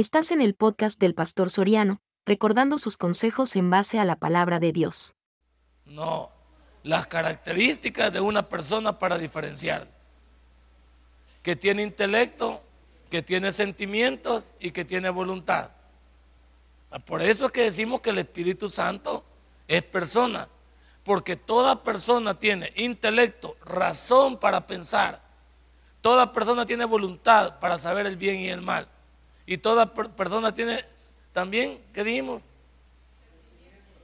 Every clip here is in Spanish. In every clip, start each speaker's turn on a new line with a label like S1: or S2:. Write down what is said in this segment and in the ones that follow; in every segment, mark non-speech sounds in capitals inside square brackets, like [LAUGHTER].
S1: Estás en el podcast del Pastor Soriano, recordando sus consejos en base a la palabra de Dios.
S2: No, las características de una persona para diferenciar. Que tiene intelecto, que tiene sentimientos y que tiene voluntad. Por eso es que decimos que el Espíritu Santo es persona, porque toda persona tiene intelecto, razón para pensar, toda persona tiene voluntad para saber el bien y el mal, y toda persona tiene también, ¿qué dijimos?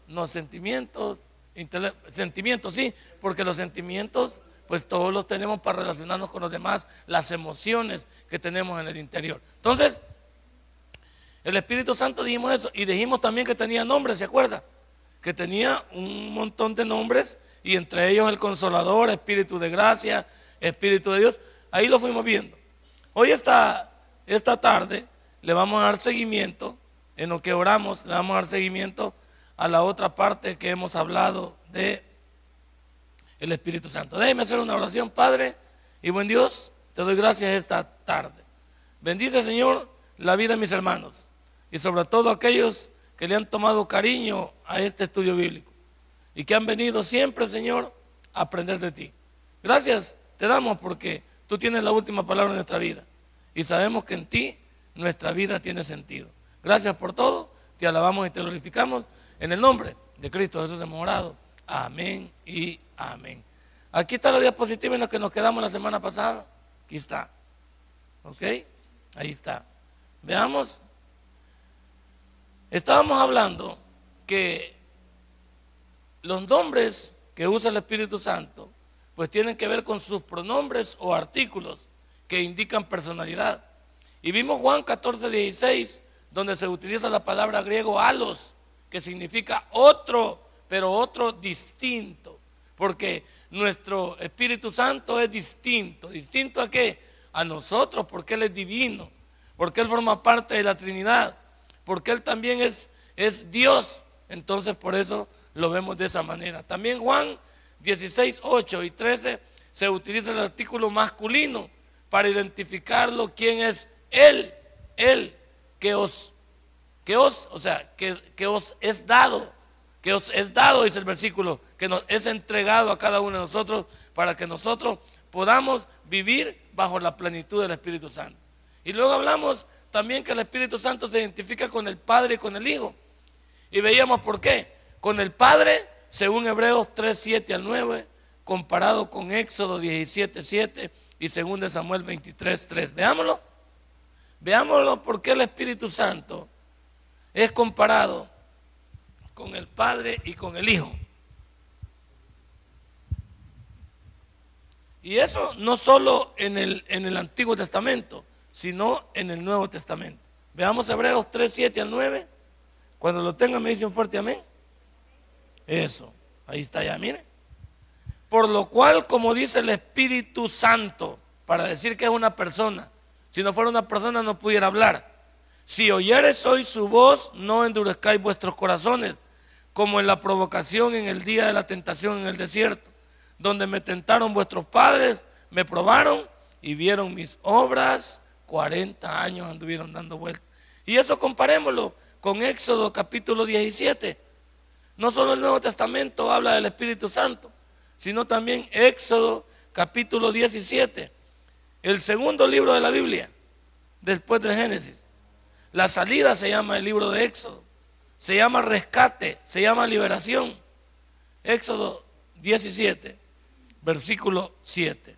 S2: No, sentimientos, sentimientos, sí, porque los sentimientos, pues todos los tenemos para relacionarnos con los demás, las emociones que tenemos en el interior. Entonces, el Espíritu Santo dijimos eso y dijimos también que tenía nombres, ¿se acuerda? Que tenía un montón de nombres y entre ellos el Consolador, Espíritu de Gracia, Espíritu de Dios. Ahí lo fuimos viendo. Hoy esta, esta tarde le vamos a dar seguimiento, en lo que oramos, le vamos a dar seguimiento a la otra parte que hemos hablado de el Espíritu Santo. Déjeme hacer una oración, Padre, y buen Dios, te doy gracias esta tarde. Bendice, Señor, la vida de mis hermanos y sobre todo aquellos que le han tomado cariño a este estudio bíblico y que han venido siempre, Señor, a aprender de ti. Gracias te damos porque tú tienes la última palabra en nuestra vida y sabemos que en ti nuestra vida tiene sentido. Gracias por todo, te alabamos y te glorificamos en el nombre de Cristo Jesús hemos orado. Amén y amén. Aquí está la diapositiva en la que nos quedamos la semana pasada. Aquí está. ¿Ok? Ahí está. Veamos Estábamos hablando que los nombres que usa el Espíritu Santo, pues tienen que ver con sus pronombres o artículos que indican personalidad. Y vimos Juan 14, 16, donde se utiliza la palabra griego alos, que significa otro, pero otro distinto. Porque nuestro Espíritu Santo es distinto. ¿Distinto a qué? A nosotros, porque Él es divino, porque Él forma parte de la Trinidad porque Él también es, es Dios. Entonces por eso lo vemos de esa manera. También Juan 16, 8 y 13 se utiliza el artículo masculino para identificarlo quién es Él, Él, que os, que os, o sea, que, os es dado, que os es dado, dice el versículo, que nos es entregado a cada uno de nosotros para que nosotros podamos vivir bajo la plenitud del Espíritu Santo. Y luego hablamos también que el Espíritu Santo se identifica con el Padre y con el Hijo. Y veíamos por qué. Con el Padre, según Hebreos 3, 7 al 9, comparado con Éxodo 17, 7 y según de Samuel 23, 3. Veámoslo. Veámoslo porque el Espíritu Santo es comparado con el Padre y con el Hijo. Y eso no solo en el, en el Antiguo Testamento, sino en el Nuevo Testamento. Veamos Hebreos 3, 7 al 9. Cuando lo tengan me dicen fuerte amén. Eso, ahí está ya, mire. Por lo cual, como dice el Espíritu Santo, para decir que es una persona, si no fuera una persona no pudiera hablar. Si oyeres hoy su voz, no endurezcáis vuestros corazones, como en la provocación en el día de la tentación en el desierto, donde me tentaron vuestros padres, me probaron y vieron mis obras 40 años anduvieron dando vueltas. Y eso comparémoslo con Éxodo capítulo 17. No solo el Nuevo Testamento habla del Espíritu Santo, sino también Éxodo capítulo 17, el segundo libro de la Biblia, después del Génesis. La salida se llama el libro de Éxodo, se llama rescate, se llama liberación. Éxodo 17, versículo 7.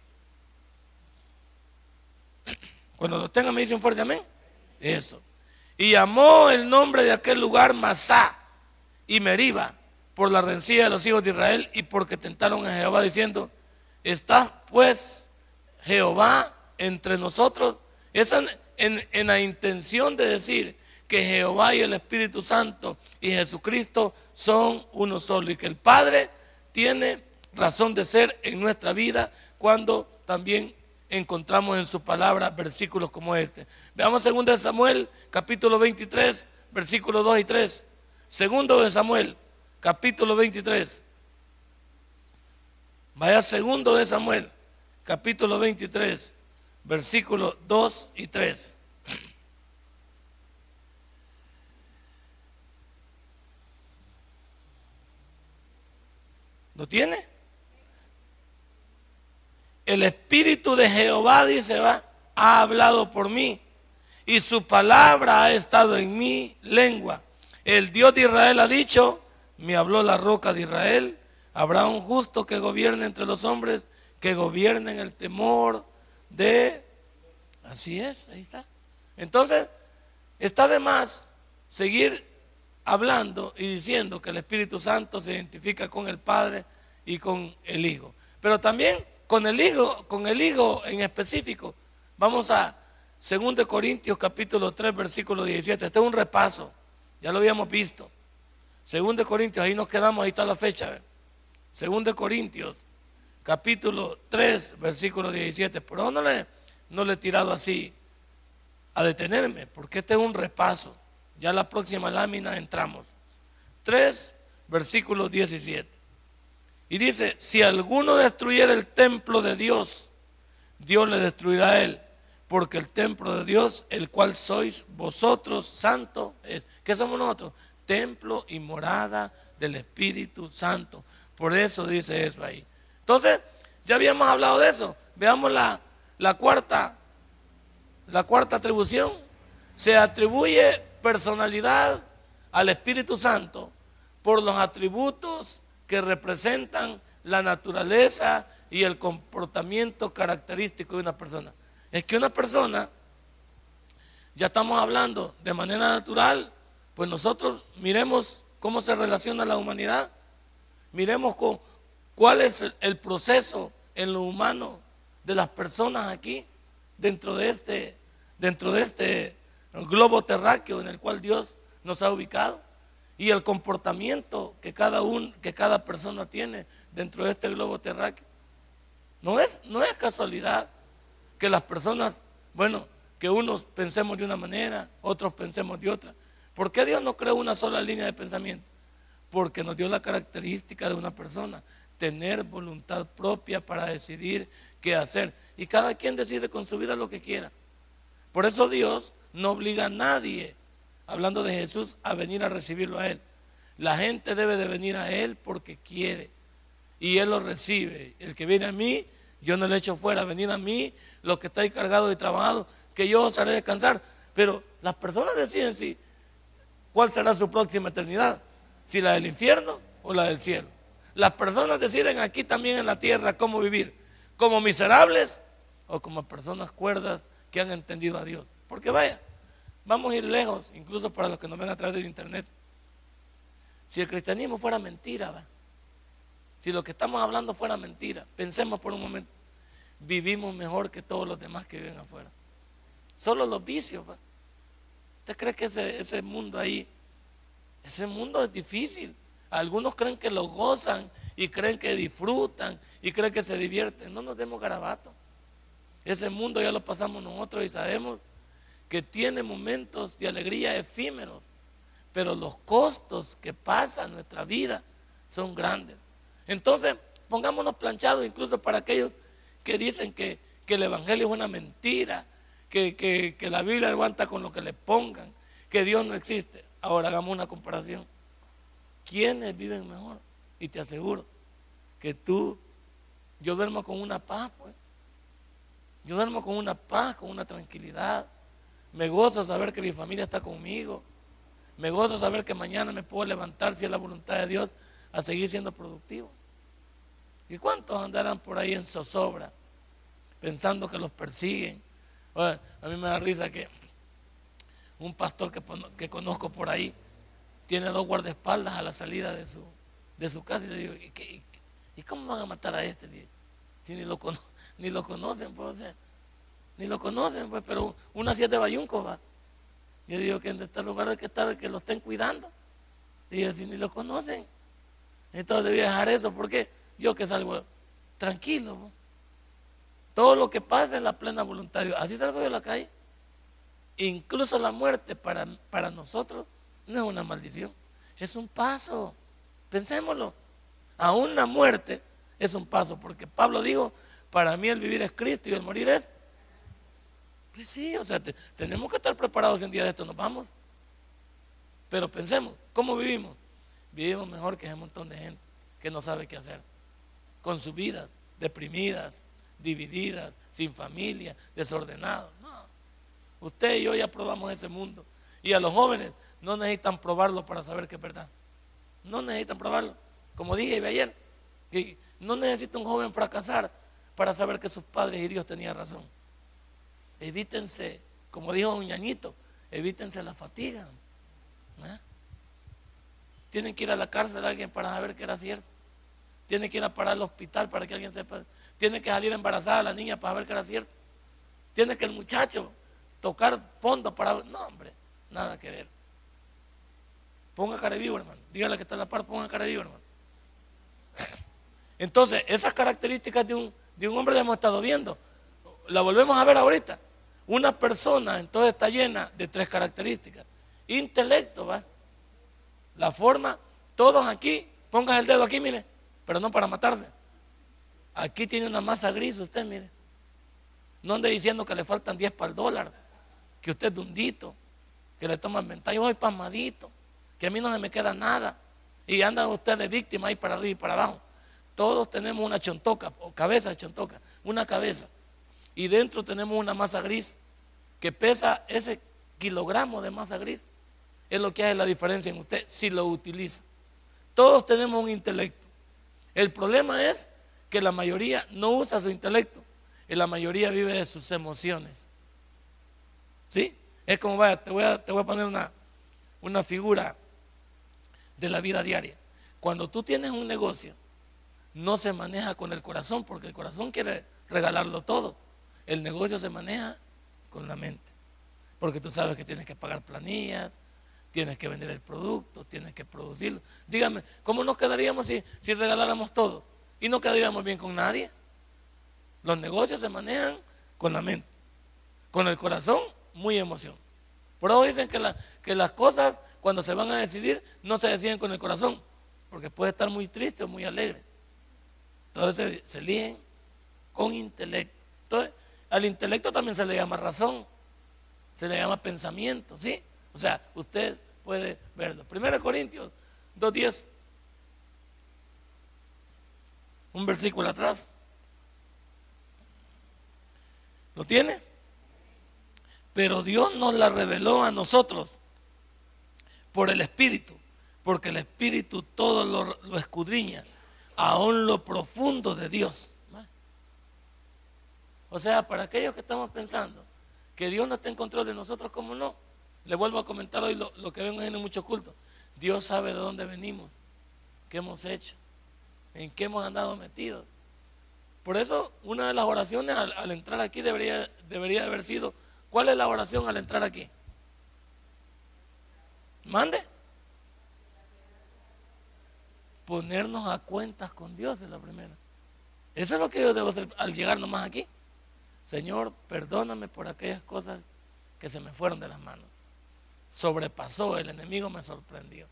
S2: Cuando lo tengan me dicen fuerte amén. Eso. Y llamó el nombre de aquel lugar Masá y Meriba por la rencilla de los hijos de Israel y porque tentaron a Jehová diciendo, está pues Jehová entre nosotros. Esa en, en la intención de decir que Jehová y el Espíritu Santo y Jesucristo son uno solo y que el Padre tiene razón de ser en nuestra vida cuando también encontramos en su palabra versículos como este. Veamos segundo de Samuel, capítulo 23, versículos 2 y 3. Segundo de Samuel, capítulo 23. Vaya segundo de Samuel, capítulo 23, versículos 2 y 3. ¿Lo tiene? El Espíritu de Jehová, dice, va, ha hablado por mí y su palabra ha estado en mi lengua. El Dios de Israel ha dicho, me habló la roca de Israel, habrá un justo que gobierne entre los hombres, que gobierne en el temor de... Así es, ahí está. Entonces, está de más seguir hablando y diciendo que el Espíritu Santo se identifica con el Padre y con el Hijo. Pero también con el Hijo, con el Hijo en específico. Vamos a 2 Corintios capítulo 3 versículo 17. Este es un repaso. Ya lo habíamos visto. 2 Corintios, ahí nos quedamos, ahí está la fecha. 2 Corintios capítulo 3 versículo 17. Pero no le, no le he tirado así a detenerme, porque este es un repaso. Ya la próxima lámina entramos. 3, versículo 17. Y dice, si alguno destruyera el templo de Dios, Dios le destruirá a él, porque el templo de Dios, el cual sois vosotros, santo, es, ¿qué somos nosotros? Templo y morada del Espíritu Santo. Por eso dice eso ahí. Entonces, ya habíamos hablado de eso. Veamos la, la cuarta, la cuarta atribución. Se atribuye personalidad al Espíritu Santo por los atributos que representan la naturaleza y el comportamiento característico de una persona. Es que una persona, ya estamos hablando de manera natural, pues nosotros miremos cómo se relaciona la humanidad, miremos con, cuál es el proceso en lo humano de las personas aquí, dentro de este, dentro de este globo terráqueo en el cual Dios nos ha ubicado y el comportamiento que cada, un, que cada persona tiene dentro de este globo terráqueo. No es, no es casualidad que las personas, bueno, que unos pensemos de una manera, otros pensemos de otra. ¿Por qué Dios no creó una sola línea de pensamiento? Porque nos dio la característica de una persona, tener voluntad propia para decidir qué hacer. Y cada quien decide con su vida lo que quiera. Por eso Dios no obliga a nadie, hablando de Jesús, a venir a recibirlo a Él. La gente debe de venir a Él porque quiere. Y Él lo recibe. El que viene a mí, yo no le echo fuera. Venir a mí, los que estáis cargados y trabajados, que yo os haré descansar. Pero las personas deciden si cuál será su próxima eternidad. Si la del infierno o la del cielo. Las personas deciden aquí también en la tierra cómo vivir. Como miserables o como personas cuerdas que han entendido a Dios. Porque vaya, vamos a ir lejos, incluso para los que nos ven a través del internet. Si el cristianismo fuera mentira, si lo que estamos hablando fuera mentira, pensemos por un momento, vivimos mejor que todos los demás que viven afuera. Solo los vicios. ¿Usted cree que ese, ese mundo ahí, ese mundo es difícil? Algunos creen que lo gozan y creen que disfrutan y creen que se divierten. No nos demos garabato. Ese mundo ya lo pasamos nosotros y sabemos que tiene momentos de alegría efímeros, pero los costos que pasa en nuestra vida son grandes. Entonces, pongámonos planchados incluso para aquellos que dicen que, el Evangelio es una mentira, que, que la Biblia aguanta con lo que le pongan, que Dios no existe. Ahora hagamos una comparación. ¿Quiénes viven mejor? Y te aseguro que tú, yo duermo con una paz, pues. Yo duermo con una paz, con una tranquilidad. Me gozo saber que mi familia está conmigo. Me gozo saber que mañana me puedo levantar, si es la voluntad de Dios, a seguir siendo productivo. ¿Y cuántos andarán por ahí en zozobra, pensando que los persiguen? a mí me da risa que un pastor que, conozco por ahí tiene dos guardaespaldas a la salida de su, de su casa y le digo, ¿y, cómo van a matar a este si, ni, lo, [LAUGHS] ni lo conocen? Pues, ni lo conocen, pues, pero una siete de va. Yo digo que en este lugar hay que estar, que lo estén cuidando. Digo, si ni lo conocen, entonces debía dejar eso, porque yo que salgo tranquilo. Todo lo que pasa en la plena voluntad de. Así salgo yo a la calle. Incluso la muerte para, para nosotros no es una maldición, es un paso. Pensémoslo. Aún la muerte es un paso, porque Pablo dijo, para mí el vivir es Cristo y el morir es pues sí, o sea, tenemos que estar preparados un día de esto nos vamos. Pero pensemos, ¿cómo vivimos? Vivimos mejor que ese montón de gente. que no sabe qué hacer. Con sus vidas deprimidas, divididas, sin familia, desordenados. No. Usted y yo ya probamos ese mundo. Y a los jóvenes no necesitan probarlo para saber que es verdad. No necesitan probarlo. Como dije ayer, que no necesita un joven fracasar para saber que sus padres y Dios tenían razón. Evítense, como dijo un ñañito, evítense la fatiga. Tienen que ir a la cárcel a alguien para saber que era cierto. Tienen que ir a parar al hospital para que alguien sepa. Tiene que salir embarazada la niña para ver que era cierto. Tiene que el muchacho tocar fondo para... No, hombre, nada que ver. Ponga cara de vivo, hermano. Dígale que está a la par, ponga cara de vivo, hermano. [LAUGHS] Entonces, esas características de un, de un hombre hemos estado viendo. La volvemos a ver ahorita. Una persona entonces está llena de tres características. Intelecto, ¿va? La forma, todos aquí, pongan el dedo aquí, mire, pero no para matarse. Aquí tiene una masa gris usted, mire. No ande diciendo que le faltan 10 para el dólar, que usted es dundito, que le toman ventaja. Soy pasmadito, que a mí no se me queda nada. Y andan ustedes de víctima ahí para arriba y para abajo. Todos tenemos una chontoca, o cabeza de chontoca, una cabeza y dentro tenemos una masa gris que pesa ese kilogramo de masa gris. Es lo que hace la diferencia en usted si lo utiliza. Todos tenemos un intelecto. El problema es que la mayoría no usa su intelecto y la mayoría vive de sus emociones. ¿Sí? Es como, vaya, te voy a, te voy a poner una, una figura de la vida diaria. Cuando tú tienes un negocio, no se maneja con el corazón porque el corazón quiere regalarlo todo. El negocio se maneja con la mente. Porque tú sabes que tienes que pagar planillas, tienes que vender el producto, tienes que producirlo. Dígame, ¿cómo nos quedaríamos si, si regaláramos todo? Y no quedaríamos bien con nadie. Los negocios se manejan con la mente. Con el corazón, muy emoción. Por eso dicen que, que las cosas, cuando se van a decidir, no se deciden con el corazón. Porque puede estar muy triste o muy alegre. Entonces se, se eligen con intelecto. Entonces, al intelecto también se le llama razón, se le llama pensamiento, ¿sí? O sea, usted puede verlo. 1 Corintios 2.10, un versículo atrás. ¿Lo tiene? Pero Dios nos la reveló a nosotros por el Espíritu, porque el Espíritu todo lo, lo escudriña, aún lo profundo de Dios. O sea, para aquellos que estamos pensando que Dios no está en control de nosotros, como no? Le vuelvo a comentar hoy lo, que vemos en mucho culto. Dios sabe de dónde venimos, qué hemos hecho, en qué hemos andado metidos. Por eso, una de las oraciones al, entrar aquí debería, debería haber sido, ¿cuál es la oración al entrar aquí? Mande. Ponernos a cuentas con Dios es la primera. Eso es lo que yo debo hacer al llegar nomás aquí. Señor, perdóname por aquellas cosas que se me fueron de las manos. Sobrepasó, el enemigo me sorprendió.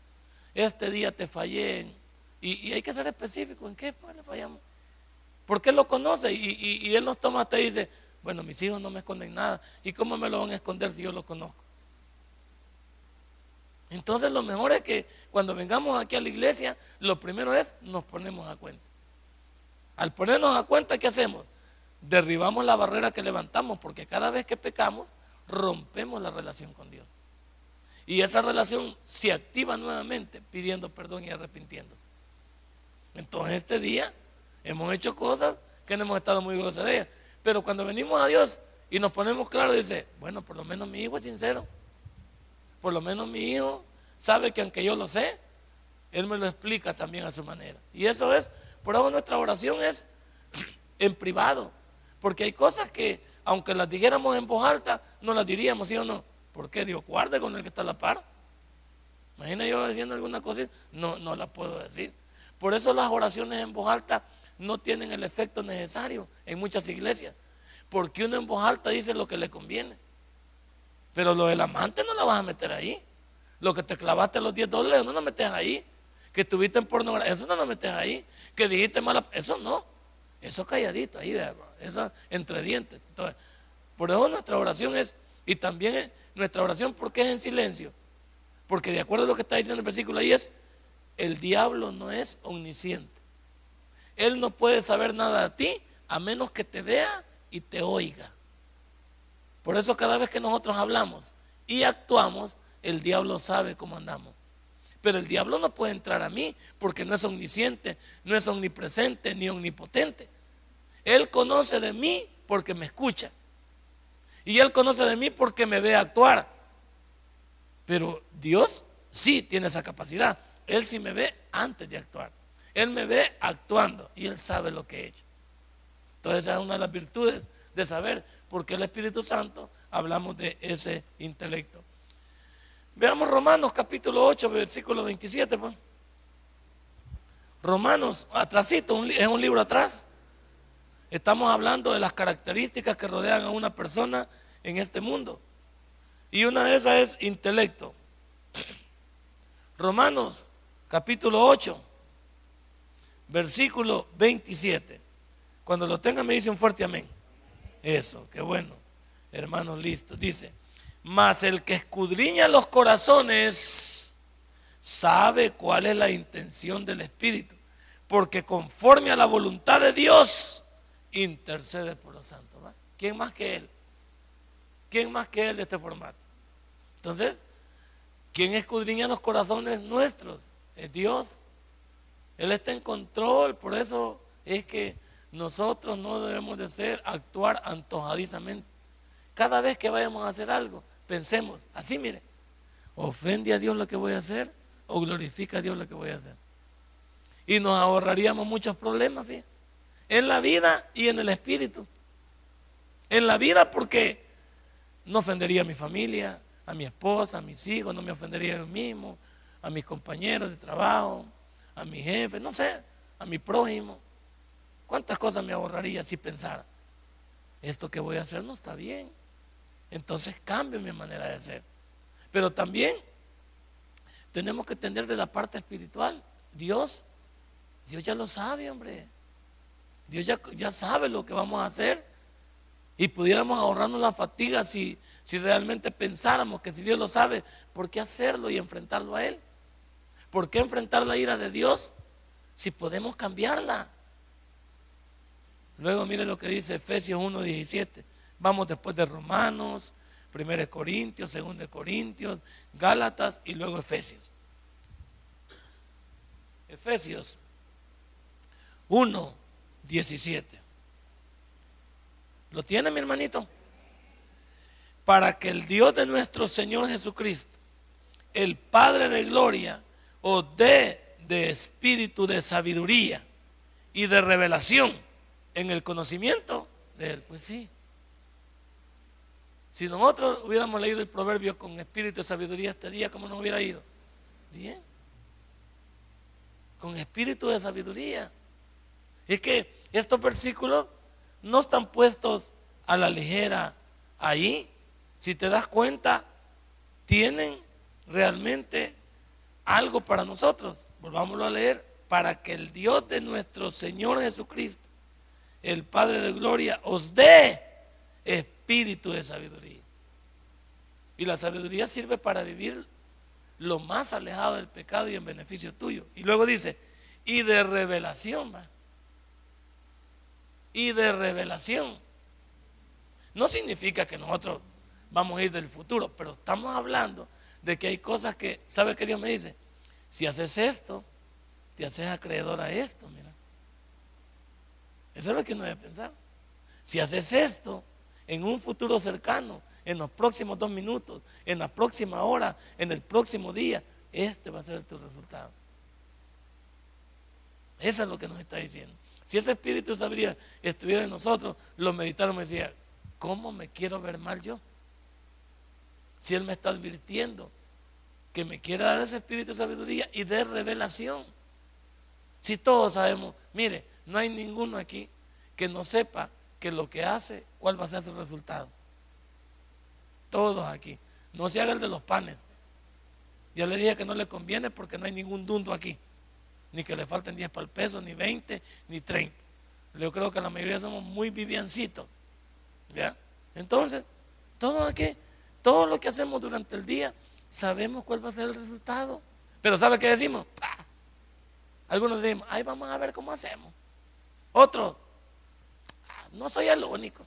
S2: Este día te fallé y, hay que ser específico, ¿en qué le fallamos? Porque Él lo conoce y, Él nos toma hasta y dice, bueno, mis hijos no me esconden nada. ¿Y cómo me lo van a esconder si yo lo conozco? Entonces lo mejor es que cuando vengamos aquí a la iglesia, lo primero es nos ponemos a cuenta. Al ponernos a cuenta, ¿qué hacemos? derribamos la barrera que levantamos, porque cada vez que pecamos, rompemos la relación con Dios. Y esa relación se activa nuevamente pidiendo perdón y arrepintiéndose. Entonces este día hemos hecho cosas que no hemos estado muy gozosos de ellas. Pero cuando venimos a Dios y nos ponemos claros, dice, bueno, por lo menos mi hijo es sincero. Por lo menos mi hijo sabe que aunque yo lo sé, él me lo explica también a su manera. Y eso es, por eso nuestra oración es [CLEARS THROAT] en privado. Porque hay cosas que, aunque las dijéramos en voz alta, no las diríamos, ¿sí o no? ¿Por qué? Dios guarde con el que está a la par. Imagina yo diciendo alguna cosa, no, no la puedo decir. Por eso las oraciones en voz alta no tienen el efecto necesario en muchas iglesias. Porque uno en voz alta dice lo que le conviene. Pero lo del amante no lo vas a meter ahí. Lo que te clavaste los 10 dólares no lo metes ahí. Que estuviste en pornografía, eso no lo metes ahí. Que dijiste mala, eso no. Eso calladito ahí, eso entre dientes. Entonces, por eso nuestra oración es, y también nuestra oración, porque es en silencio? Porque de acuerdo a lo que está diciendo el versículo ahí es, el diablo no es omnisciente. Él no puede saber nada de ti a menos que te vea y te oiga. Por eso cada vez que nosotros hablamos y actuamos, el diablo sabe cómo andamos. Pero el diablo no puede entrar a mí porque no es omnisciente, no es omnipresente ni omnipotente. Él conoce de mí porque me escucha. Y Él conoce de mí porque me ve actuar. Pero Dios sí tiene esa capacidad. Él sí me ve antes de actuar. Él me ve actuando y Él sabe lo que he hecho. Entonces esa es una de las virtudes de saber por qué el Espíritu Santo hablamos de ese intelecto. Veamos Romanos capítulo 8, versículo 27. Pues. Romanos, atrásito, es un libro atrás. Estamos hablando de las características que rodean a una persona en este mundo. Y una de esas es intelecto. Romanos capítulo 8, versículo 27. Cuando lo tengan me dice un fuerte amén. Eso, qué bueno. Hermanos, listo. Dice, mas el que escudriña los corazones sabe cuál es la intención del Espíritu, porque conforme a la voluntad de Dios, intercede por los santos. ¿Quién más que Él? ¿Quién más que Él de este formato? Entonces, ¿quién escudriña los corazones nuestros? Es Dios. Él está en control, por eso es que nosotros no debemos de ser, actuar antojadizamente. Cada vez que vayamos a hacer algo, pensemos, así mire, ofende a Dios lo que voy a hacer o glorifica a Dios lo que voy a hacer. Y nos ahorraríamos muchos problemas, fíjate, en la vida y en el espíritu. En la vida porque no ofendería a mi familia, a mi esposa, a mis hijos, no me ofendería a yo mismo, a mis compañeros de trabajo, a mi jefe, no sé, a mi prójimo. ¿Cuántas cosas me ahorraría si pensara? Esto que voy a hacer no está bien. Entonces cambio mi manera de ser. Pero también tenemos que entender de la parte espiritual. Dios, Dios ya lo sabe, hombre. Dios ya, ya sabe lo que vamos a hacer. Y pudiéramos ahorrarnos la fatiga si, si realmente pensáramos que si Dios lo sabe, ¿por qué hacerlo y enfrentarlo a Él? ¿Por qué enfrentar la ira de Dios si podemos cambiarla? Luego mire lo que dice Efesios 1.17. Vamos después de Romanos, 1 Corintios, 2 Corintios, Gálatas y luego Efesios. Efesios 1, 17. ¿Lo tiene mi hermanito? Para que el Dios de nuestro Señor Jesucristo, el Padre de gloria, dé de espíritu de sabiduría y de revelación en el conocimiento de Él. Pues sí, si nosotros hubiéramos leído el proverbio con espíritu de sabiduría este día, ¿cómo nos hubiera ido? Bien. Con espíritu de sabiduría. Es que estos versículos no están puestos a la ligera ahí. Si te das cuenta, tienen realmente algo para nosotros. Volvámoslo a leer. Para que el Dios de nuestro Señor Jesucristo, el Padre de Gloria, os dé espíritu de sabiduría. Y la sabiduría sirve para vivir lo más alejado del pecado y en beneficio tuyo. Y luego dice, y de revelación, va. Y de revelación. No significa que nosotros vamos a ir del futuro, pero estamos hablando de que hay cosas que, ¿sabe qué Dios me dice? Si haces esto, te haces acreedor a esto, mira. Eso es lo que uno debe pensar. Si haces esto, en un futuro cercano, en los próximos dos minutos, en la próxima hora, en el próximo día, este va a ser tu resultado. Eso es lo que nos está diciendo. Si ese espíritu de sabiduría estuviera en nosotros, los meditaron me decía, ¿cómo me quiero ver mal yo? Si Él me está advirtiendo que me quiere dar ese espíritu de sabiduría y de revelación. Si todos sabemos, mire, no hay ninguno aquí que no sepa que lo que hace, cuál va a ser su resultado. Todos aquí. No se haga el de los panes. Ya le dije que no le conviene porque no hay ningún dundo aquí. Ni que le falten 10 para el peso, ni 20, ni 30. Yo creo que la mayoría somos muy viviancitos. ¿Ya? Entonces, todo aquí, todo lo que hacemos durante el día, sabemos cuál va a ser el resultado. Pero ¿sabe qué decimos? Ah. Algunos decimos, ahí vamos a ver cómo hacemos. Otros, ah, no soy el único.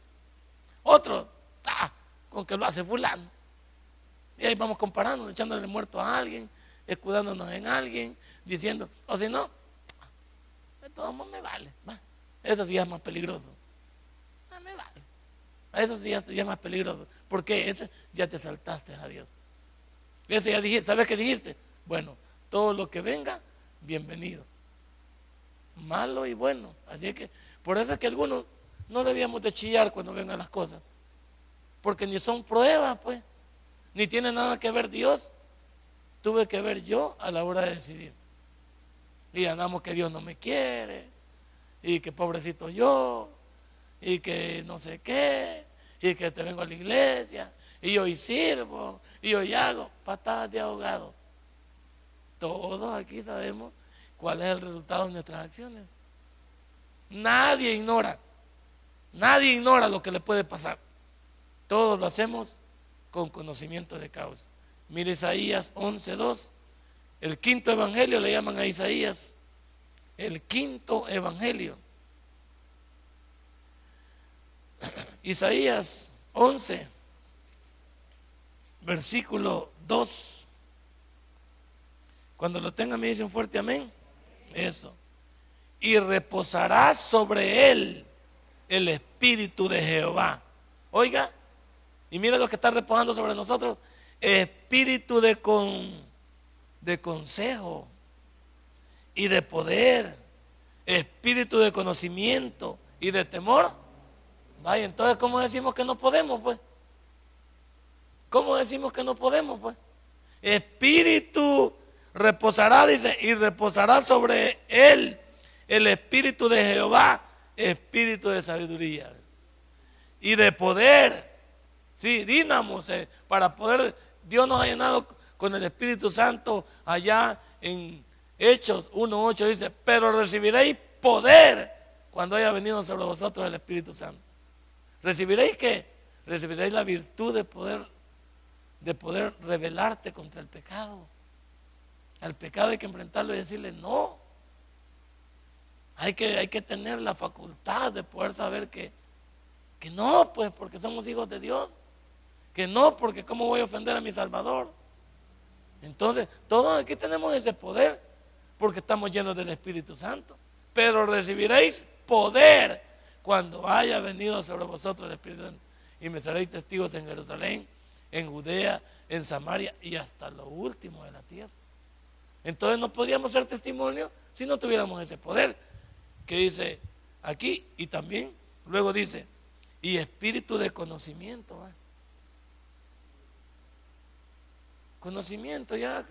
S2: Otros, ah, con que lo hace fulano. Y ahí vamos comparando, echándole muerto a alguien, escudándonos en alguien, diciendo, o si no, de todo modo me vale. Eso sí es más peligroso. Ah, me vale. Eso sí ya, es más peligroso. Porque ese ya te saltaste a Dios. Ese ya dijiste, ¿sabes qué dijiste? Bueno, todo lo que venga, bienvenido. Malo y bueno. Así que, por eso es que algunos no debíamos de chillar cuando vengan las cosas. Porque ni son pruebas, pues. Ni tiene nada que ver Dios. Tuve que ver yo a la hora de decidir. Y andamos que Dios no me quiere. Y que pobrecito yo. Y que no sé qué. Y que te vengo a la iglesia. Y hoy sirvo. Y hoy hago patadas de ahogado. Todos aquí sabemos cuál es el resultado de nuestras acciones. Nadie ignora. Nadie ignora lo que le puede pasar. Todos lo hacemos con conocimiento de causa. Mire Isaías 11.2. El quinto evangelio le llaman a Isaías. El quinto evangelio. [CLEARS THROAT] Isaías 11, versículo 2. Cuando lo tenga me dicen fuerte amén. Eso. Y reposará sobre él el espíritu de Jehová. Oiga, y mire lo que está reposando sobre nosotros. Espíritu de, con, de consejo y de poder. Espíritu de conocimiento y de temor. Vaya, entonces, ¿cómo decimos que no podemos, pues? ¿Cómo decimos que no podemos, pues? Espíritu reposará, dice, y reposará sobre él el espíritu de Jehová, espíritu de sabiduría y de poder Sí, dínamos eh, para poder, Dios nos ha llenado con el Espíritu Santo allá en Hechos 1.8 dice, pero recibiréis poder cuando haya venido sobre vosotros el Espíritu Santo. ¿Recibiréis qué? Recibiréis la virtud de poder, de poder rebelarte contra el pecado. Al pecado hay que enfrentarlo y decirle no. Hay que, hay que tener la facultad de poder saber que, que no, pues porque somos hijos de Dios que no, porque ¿cómo voy a ofender a mi Salvador? Entonces, todos aquí tenemos ese poder, porque estamos llenos del Espíritu Santo. Pero recibiréis poder cuando haya venido sobre vosotros el Espíritu Santo. Y me seréis testigos en Jerusalén, en Judea, en Samaria y hasta lo último de la tierra. Entonces no podríamos ser testimonio si no tuviéramos ese poder que dice aquí y también luego dice, y espíritu de conocimiento. Conocimiento, ya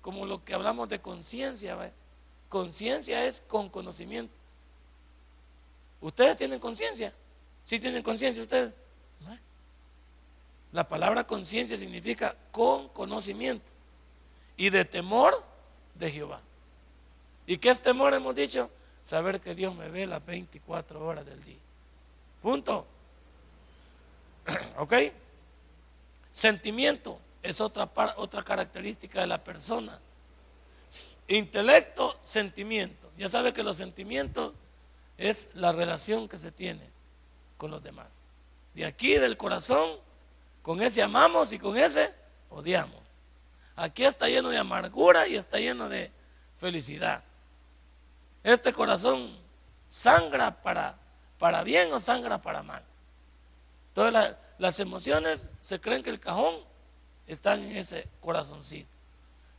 S2: como lo que hablamos de conciencia. Conciencia es con conocimiento. ¿Ustedes tienen conciencia? ¿Sí tienen conciencia ustedes? La palabra conciencia significa con conocimiento y de temor de Jehová. ¿Y qué es temor? Hemos dicho, saber que Dios me ve las 24 horas del día. Punto. [CLEARS THROAT] ¿Ok? Sentimiento es otra, otra característica de la persona. Intelecto, sentimiento. Ya sabe que los sentimientos es la relación que se tiene con los demás. De aquí del corazón, con ese amamos y con ese odiamos. Aquí está lleno de amargura y está lleno de felicidad. Este corazón sangra para, para bien o sangra para mal. Todas las emociones se creen que el cajón están en ese corazoncito.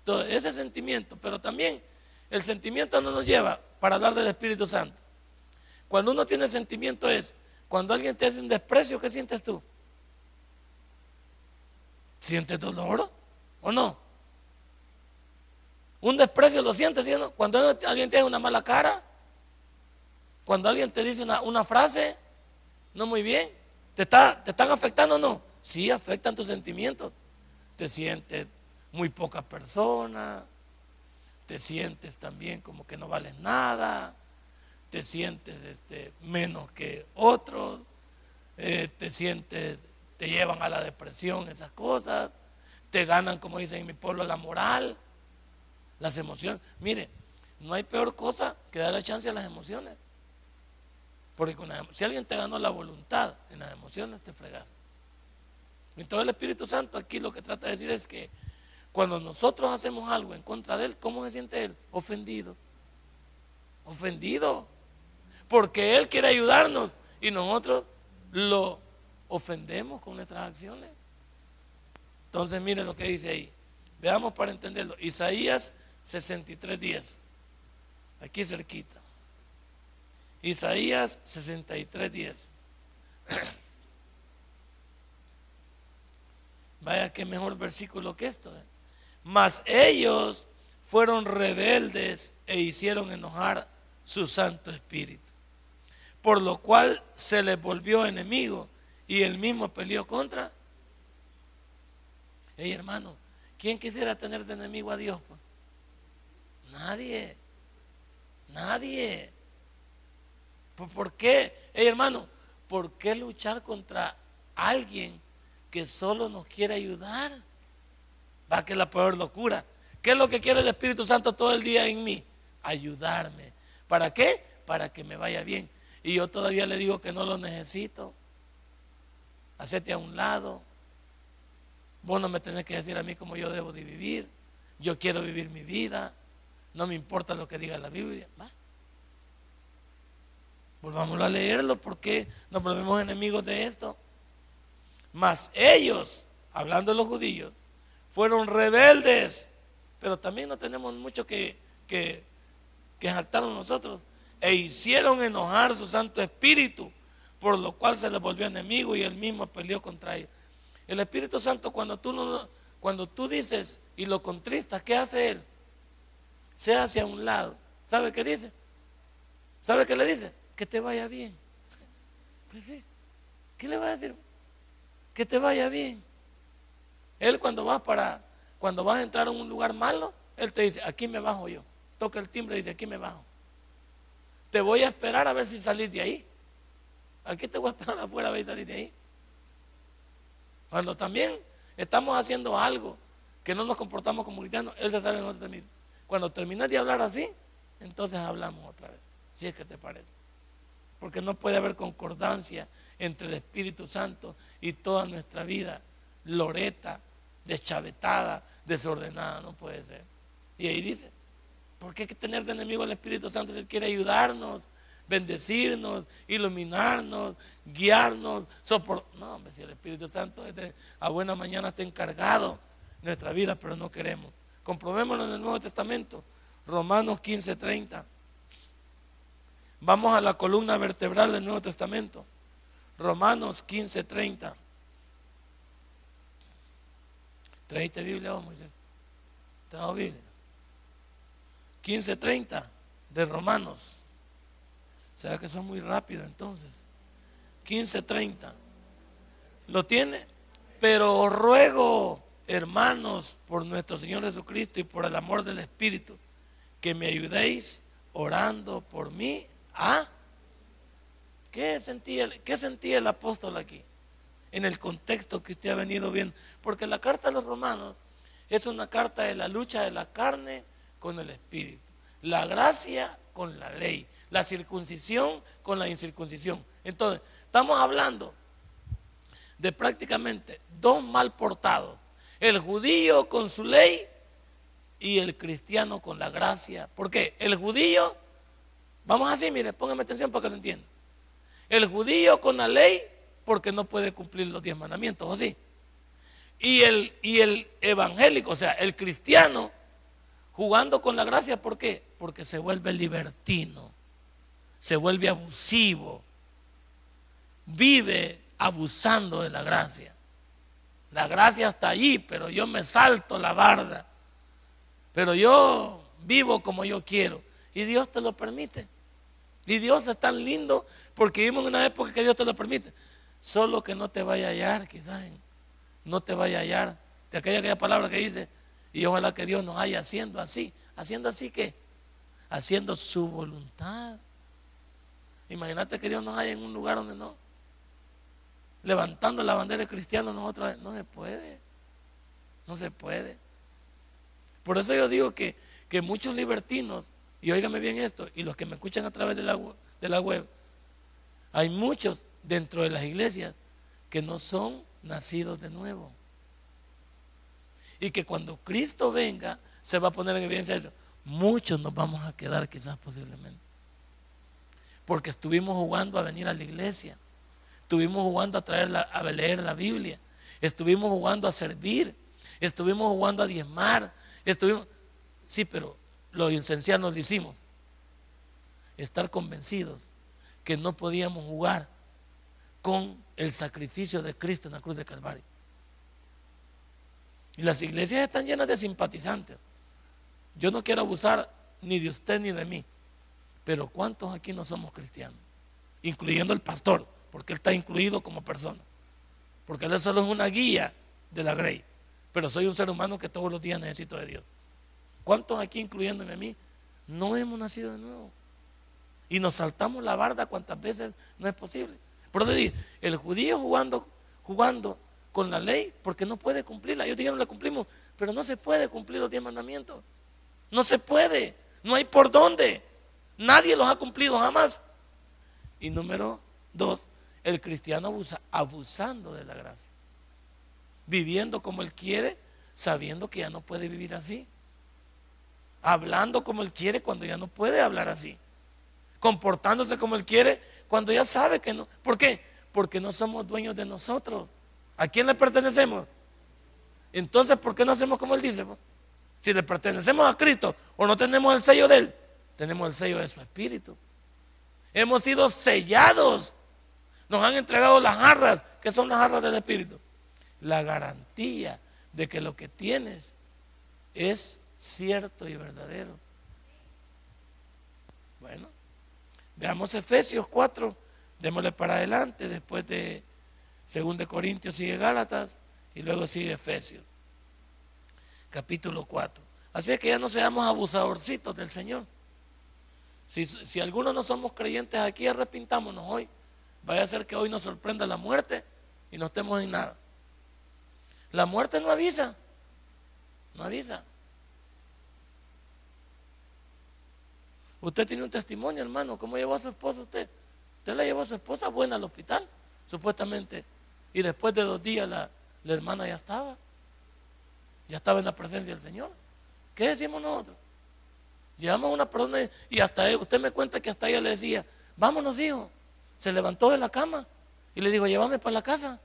S2: Todo ese sentimiento, pero también el sentimiento no nos lleva para hablar del Espíritu Santo. Cuando uno tiene sentimiento es, cuando alguien te hace un desprecio, ¿qué sientes tú? ¿Sientes dolor o no? Un desprecio lo sientes. Cuando alguien te hace una mala cara, cuando alguien te dice una, una frase, no muy bien, ¿te, está, ¿te están afectando o no? Sí, afectan tus sentimientos te sientes muy poca persona, te sientes también como que no vales nada, te sientes este, menos que otros, eh, te sientes, te llevan a la depresión esas cosas, te ganan, como dicen en mi pueblo, la moral, las emociones. Mire, no hay peor cosa que darle chance a las emociones. Porque si alguien te ganó la voluntad, en las emociones te fregaste. Entonces el Espíritu Santo aquí lo que trata de decir es que cuando nosotros hacemos algo en contra de Él, ¿cómo se siente Él? Ofendido. Ofendido. Porque Él quiere ayudarnos y nosotros lo ofendemos con nuestras acciones. Entonces miren lo que dice ahí. Veamos para entenderlo. Isaías 63.10. Aquí cerquita. Isaías 63.10. [CLEARS THROAT] Vaya que mejor versículo que esto. ¿eh? Mas ellos fueron rebeldes e hicieron enojar su Santo Espíritu. Por lo cual se les volvió enemigo y él mismo peleó contra. Hey hermano, ¿quién quisiera tener de enemigo a Dios? Pues? Nadie. Nadie. ¿Por qué? Hey hermano, ¿por qué luchar contra alguien que solo nos quiere ayudar? Va que es la peor locura. ¿Qué es lo que quiere el Espíritu Santo todo el día en mí? Ayudarme. ¿Para qué? Para que me vaya bien. Y yo todavía le digo que no lo necesito. Hacete a un lado. Vos no me tenés que decir a mí cómo yo debo de vivir. Yo quiero vivir mi vida. No me importa lo que diga la Biblia. ¿Va? Volvámoslo a leerlo porque nos volvemos enemigos de esto. Mas ellos, hablando de los judíos, fueron rebeldes, pero también no tenemos mucho que, que, que jactarnos nosotros, e hicieron enojar su Santo Espíritu, por lo cual se les volvió enemigo y él mismo peleó contra ellos. El Espíritu Santo, cuando tú, no, cuando tú dices y lo contristas, ¿qué hace él? Se hace a un lado. ¿Sabe qué dice? ¿Sabe qué le dice? Que te vaya bien. Pues sí. ¿Qué le va a decir? Que te vaya bien. Él cuando vas para, cuando vas a entrar a un lugar malo, él te dice, aquí me bajo yo. Toca el timbre y dice, aquí me bajo. Te voy a esperar a ver si salís de ahí. Aquí te voy a esperar afuera a salís de ahí. Cuando también estamos haciendo algo que no nos comportamos como cristianos, Él se sale en otro también. Cuando terminas de hablar así, entonces hablamos otra vez, si es que te parece. Porque no puede haber concordancia entre el Espíritu Santo y toda nuestra vida, loreta, deschavetada, desordenada, no puede ser. Y ahí dice, ¿por qué hay que tener de enemigo al Espíritu Santo si Él quiere ayudarnos, bendecirnos, iluminarnos, guiarnos, soportar? No, hombre, si el Espíritu Santo a buena mañana está encargado nuestra vida, pero no queremos. Comprobémoslo en el Nuevo Testamento, Romanos 15:30. Vamos a la columna vertebral del Nuevo Testamento, Romanos 15:30. ¿Traíste Biblia vos, Moisés? ¿Trajo Biblia? 15:30 de Romanos. ¿Será que son muy rápido entonces? 15:30. ¿Lo tiene? Pero ruego, hermanos, por nuestro Señor Jesucristo y por el amor del Espíritu, que me ayudéis orando por mí. ¿Ah? ¿Qué sentía, ¿Qué sentía el apóstol aquí? En el contexto que usted ha venido viendo. Porque la carta de los romanos es una carta de la lucha de la carne con el espíritu. La gracia con la ley. La circuncisión con la incircuncisión. Entonces, estamos hablando de prácticamente dos mal portados. El judío con su ley y el cristiano con la gracia. ¿Por qué? El judío, vamos así, mire, póngame atención para que lo entienda. El judío con la ley porque no puede cumplir los diez mandamientos, ¿o sí? Y el, y el evangélico, o sea, el cristiano, jugando con la gracia, ¿por qué? Porque se vuelve libertino, se vuelve abusivo, vive abusando de la gracia. La gracia está allí, pero yo me salto la barda. Pero yo vivo como yo quiero. Y Dios te lo permite. Y Dios es tan lindo porque vivimos en una época que Dios te lo permite. Solo que no te vaya a hallar, quizás no te vaya a hallar. De aquella, aquella palabra que dice, y ojalá que Dios nos haya haciendo así. ¿Haciendo así que Haciendo su voluntad. Imagínate que Dios nos haya en un lugar donde no. Levantando la bandera cristiana nosotros, no se puede. No se puede. Por eso yo digo que, que muchos libertinos, y óigame bien esto, y los que me escuchan a través de la, de la web, Hay muchos dentro de las iglesias que no son nacidos de nuevo. Y que cuando Cristo venga, se va a poner en evidencia eso. Muchos nos vamos a quedar quizás posiblemente. Porque estuvimos jugando a venir a la iglesia. Estuvimos jugando a, traer a leer la Biblia. Estuvimos jugando a servir. Estuvimos jugando a diezmar. Estuvimos... Sí, pero lo esencial nos lo hicimos. Estar convencidos que no podíamos jugar con el sacrificio de Cristo en la cruz de Calvario. Y las iglesias están llenas de simpatizantes. Yo no quiero abusar ni de usted ni de mí, pero ¿cuántos aquí no somos cristianos? Incluyendo el pastor, porque él está incluido como persona. Porque él solo es una guía de la grey. Pero soy un ser humano que todos los días necesito de Dios. ¿Cuántos aquí, incluyéndome a mí, no hemos nacido de nuevo? Y nos saltamos la barda cuantas veces no es posible. Por eso el judío jugando, jugando con la ley porque no puede cumplirla. Ellos dijeron, la cumplimos, pero no se puede cumplir los diez mandamientos. No se puede, no hay por dónde. Nadie los ha cumplido jamás. Y número dos, el cristiano abusa, abusando de la gracia. Viviendo como él quiere, sabiendo que ya no puede vivir así. Hablando como él quiere cuando ya no puede hablar así. Comportándose como él quiere cuando ya sabe que no. ¿Por qué? Porque no somos dueños de nosotros. ¿A quién le pertenecemos? Entonces, ¿por qué no hacemos como Él dice? Si le pertenecemos a Cristo o no tenemos el sello de Él, tenemos el sello de su Espíritu. Hemos sido sellados. Nos han entregado las jarras. ¿Qué son las jarras del Espíritu? La garantía de que lo que tienes es cierto y verdadero. Bueno, Veamos Efesios 4, démosle para adelante, después de 2 Corintios sigue Gálatas y luego sigue Efesios, capítulo 4. Así es que ya no seamos abusadorcitos del Señor. Si, si algunos no somos creyentes aquí, arrepintámonos hoy. Vaya a ser que hoy nos sorprenda la muerte y no estemos en nada. La muerte no avisa, no avisa. Usted tiene un testimonio, hermano. ¿Cómo llevó a su esposa usted? Usted la llevó a su esposa buena al hospital, supuestamente. Y después de dos días la, hermana ya estaba. Ya estaba en la presencia del Señor. ¿Qué decimos nosotros? Llevamos a una persona y hasta usted me cuenta que hasta ella le decía, vámonos hijo. Se levantó de la cama y le dijo, llévame para la casa.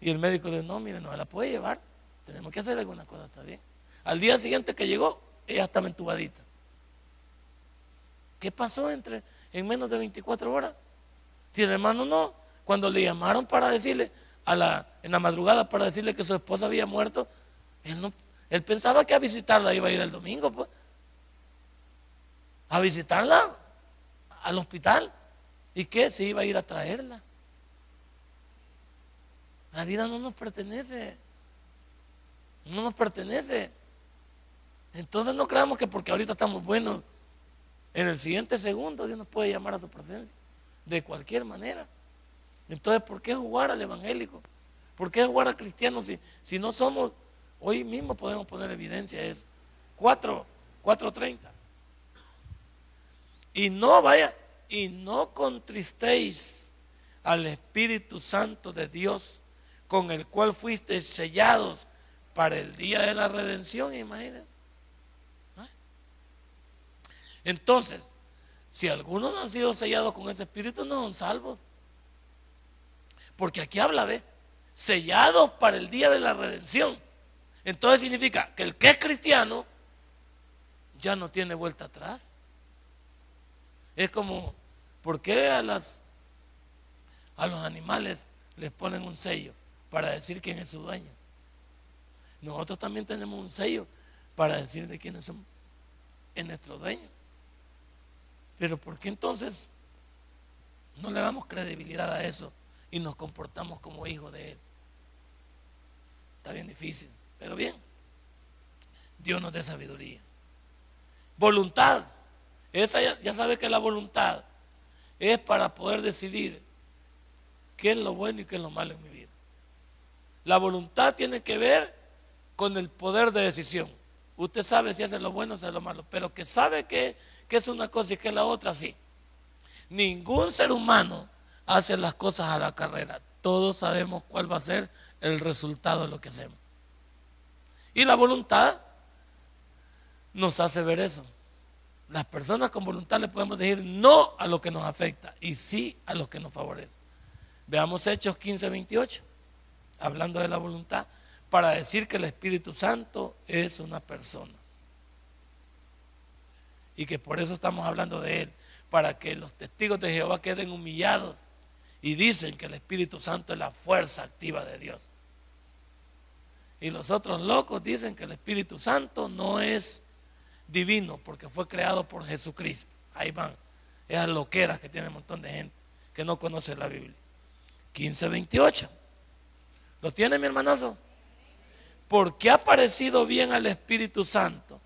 S2: Y el médico le dijo, no, mire, no se la puede llevar. Tenemos que hacer alguna cosa, está bien. Al día siguiente que llegó, ella estaba entubadita. ¿Qué pasó entre, en menos de 24 horas? Si el hermano no, cuando le llamaron para decirle, a la, en la madrugada para decirle que su esposa había muerto, él, no, él pensaba que a visitarla iba a ir el domingo, pues. A visitarla al hospital. ¿Y qué? Se iba a ir a traerla. La vida no nos pertenece. No nos pertenece. Entonces no creamos que porque ahorita estamos buenos, en el siguiente segundo Dios nos puede llamar a su presencia. De cualquier manera. Entonces, ¿por qué jugar al evangélico? ¿Por qué jugar al cristiano si, si no somos, hoy mismo podemos poner evidencia de eso? 4, 4.30. Y no vaya, y no contristéis al Espíritu Santo de Dios, con el cual fuisteis sellados para el día de la redención, imagínense. Entonces, si algunos no han sido sellados con ese espíritu, no son salvos. Porque aquí habla de sellados para el día de la redención. Entonces significa que el que es cristiano ya no tiene vuelta atrás. Es como, ¿por qué a, los animales les ponen un sello para decir quién es su dueño? Nosotros también tenemos un sello para decir de quiénes somos en nuestro dueño. Pero ¿por qué entonces no le damos credibilidad a eso y nos comportamos como hijos de Él? Está bien difícil, pero bien. Dios nos dé sabiduría. Voluntad. Esa ya, ya sabe que la voluntad es para poder decidir qué es lo bueno y qué es lo malo en mi vida. La voluntad tiene que ver con el poder de decisión. Usted sabe si hace lo bueno o hace lo malo, pero que sabe que que es una cosa y que es la otra, sí. Ningún ser humano hace las cosas a la carrera. Todos sabemos cuál va a ser el resultado de lo que hacemos. Y la voluntad nos hace ver eso. Las personas con voluntad le podemos decir no a lo que nos afecta y sí a lo que nos favorece. Veamos Hechos 15, 28, hablando de la voluntad, para decir que el Espíritu Santo es una persona. Y que por eso estamos hablando de Él, para que los testigos de Jehová queden humillados y dicen que el Espíritu Santo es la fuerza activa de Dios. Y los otros locos dicen que el Espíritu Santo no es divino porque fue creado por Jesucristo. Ahí van. Esas loqueras que tiene un montón de gente que no conoce la Biblia. 15:28. ¿Lo tiene mi hermanazo? Porque ha parecido bien al Espíritu Santo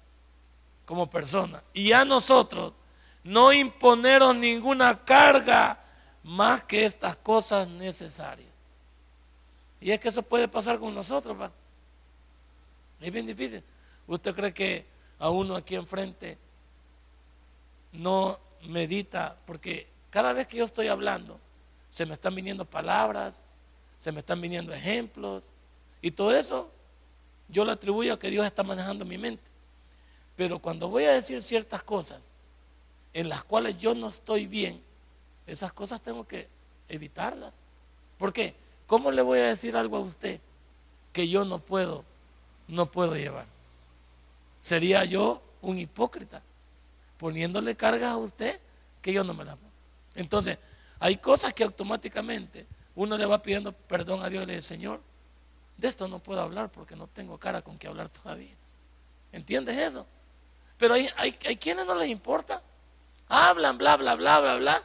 S2: como persona y a nosotros no imponeros ninguna carga más que estas cosas necesarias. Y es que eso puede pasar con nosotros, ¿va? Es bien difícil. ¿Usted cree que a uno aquí enfrente no medita? Porque cada vez que yo estoy hablando, se me están viniendo palabras, se me están viniendo ejemplos, y todo eso yo lo atribuyo a que Dios está manejando mi mente. Pero cuando voy a decir ciertas cosas en las cuales yo no estoy bien, esas cosas tengo que evitarlas. ¿Por qué? ¿Cómo le voy a decir algo a usted que yo no puedo no puedo llevar. Sería yo un hipócrita poniéndole cargas a usted que yo no me las pongo. Entonces, hay cosas que automáticamente uno le va pidiendo perdón a Dios y le dice, Señor, de esto no puedo hablar porque no tengo cara con que hablar todavía. ¿Entiendes eso? Pero hay, hay, hay quienes no les importa. Hablan, bla, bla, bla, bla, bla.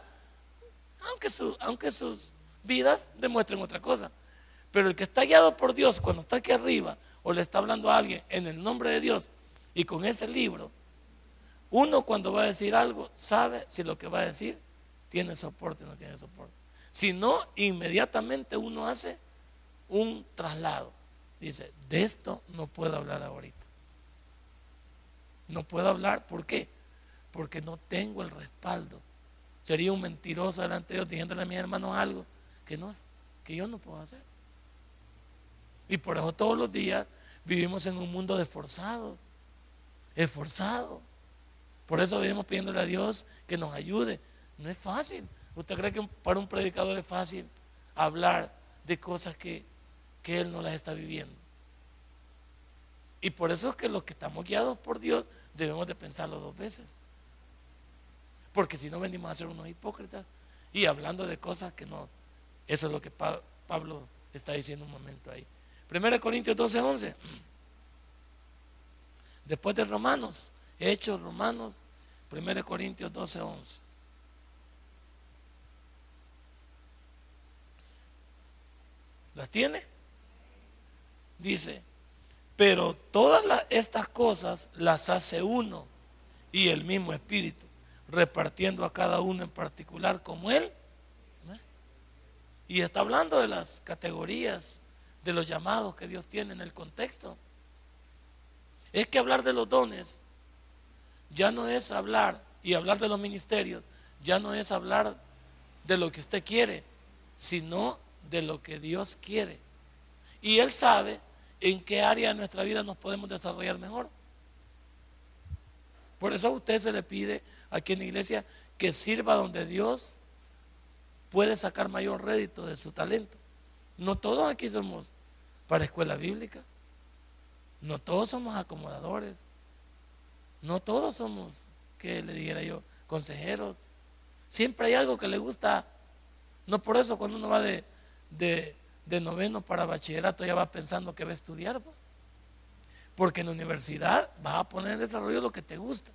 S2: Aunque, su, aunque sus vidas demuestren otra cosa. Pero el que está guiado por Dios cuando está aquí arriba o le está hablando a alguien en el nombre de Dios y con ese libro, uno cuando va a decir algo sabe si lo que va a decir tiene soporte o no tiene soporte. Si no, inmediatamente uno hace un traslado. Dice, de esto no puedo hablar ahorita. No puedo hablar, ¿por qué? Porque no tengo el respaldo. Sería un mentiroso delante de Dios diciéndole a mis hermanos algo que, no, que yo no puedo hacer. Y por eso todos los días vivimos en un mundo de esforzado. Esforzado. Por eso vivimos pidiéndole a Dios que nos ayude. No es fácil. ¿Usted cree que para un predicador es fácil hablar de cosas que, que él no las está viviendo? Y por eso es que los que estamos guiados por Dios debemos de pensarlo dos veces. Porque si no venimos a ser unos hipócritas y hablando de cosas que no. Eso es lo que Pablo está diciendo un momento ahí. 1 Corintios 12, 11. Después de Romanos, Hechos Romanos, 1 Corintios 12, 11. ¿Las tiene? Dice, pero todas estas cosas las hace uno y el mismo Espíritu, repartiendo a cada uno en particular como Él. Y está hablando de las categorías de los llamados que Dios tiene en el contexto. Es que hablar de los dones ya no es hablar y hablar de los ministerios, ya no es hablar de lo que usted quiere, sino de lo que Dios quiere. Y Él sabe en qué área de nuestra vida nos podemos desarrollar mejor. Por eso a usted se le pide aquí en la iglesia que sirva donde Dios puede sacar mayor rédito de su talento. No todos aquí somos para escuela bíblica. No todos somos acomodadores. No todos somos, que le dijera yo, consejeros. Siempre hay algo que le gusta. No por eso cuando uno va de, de, noveno para bachillerato ya va pensando que va a estudiar. Porque en la universidad vas a poner en desarrollo lo que te gusta.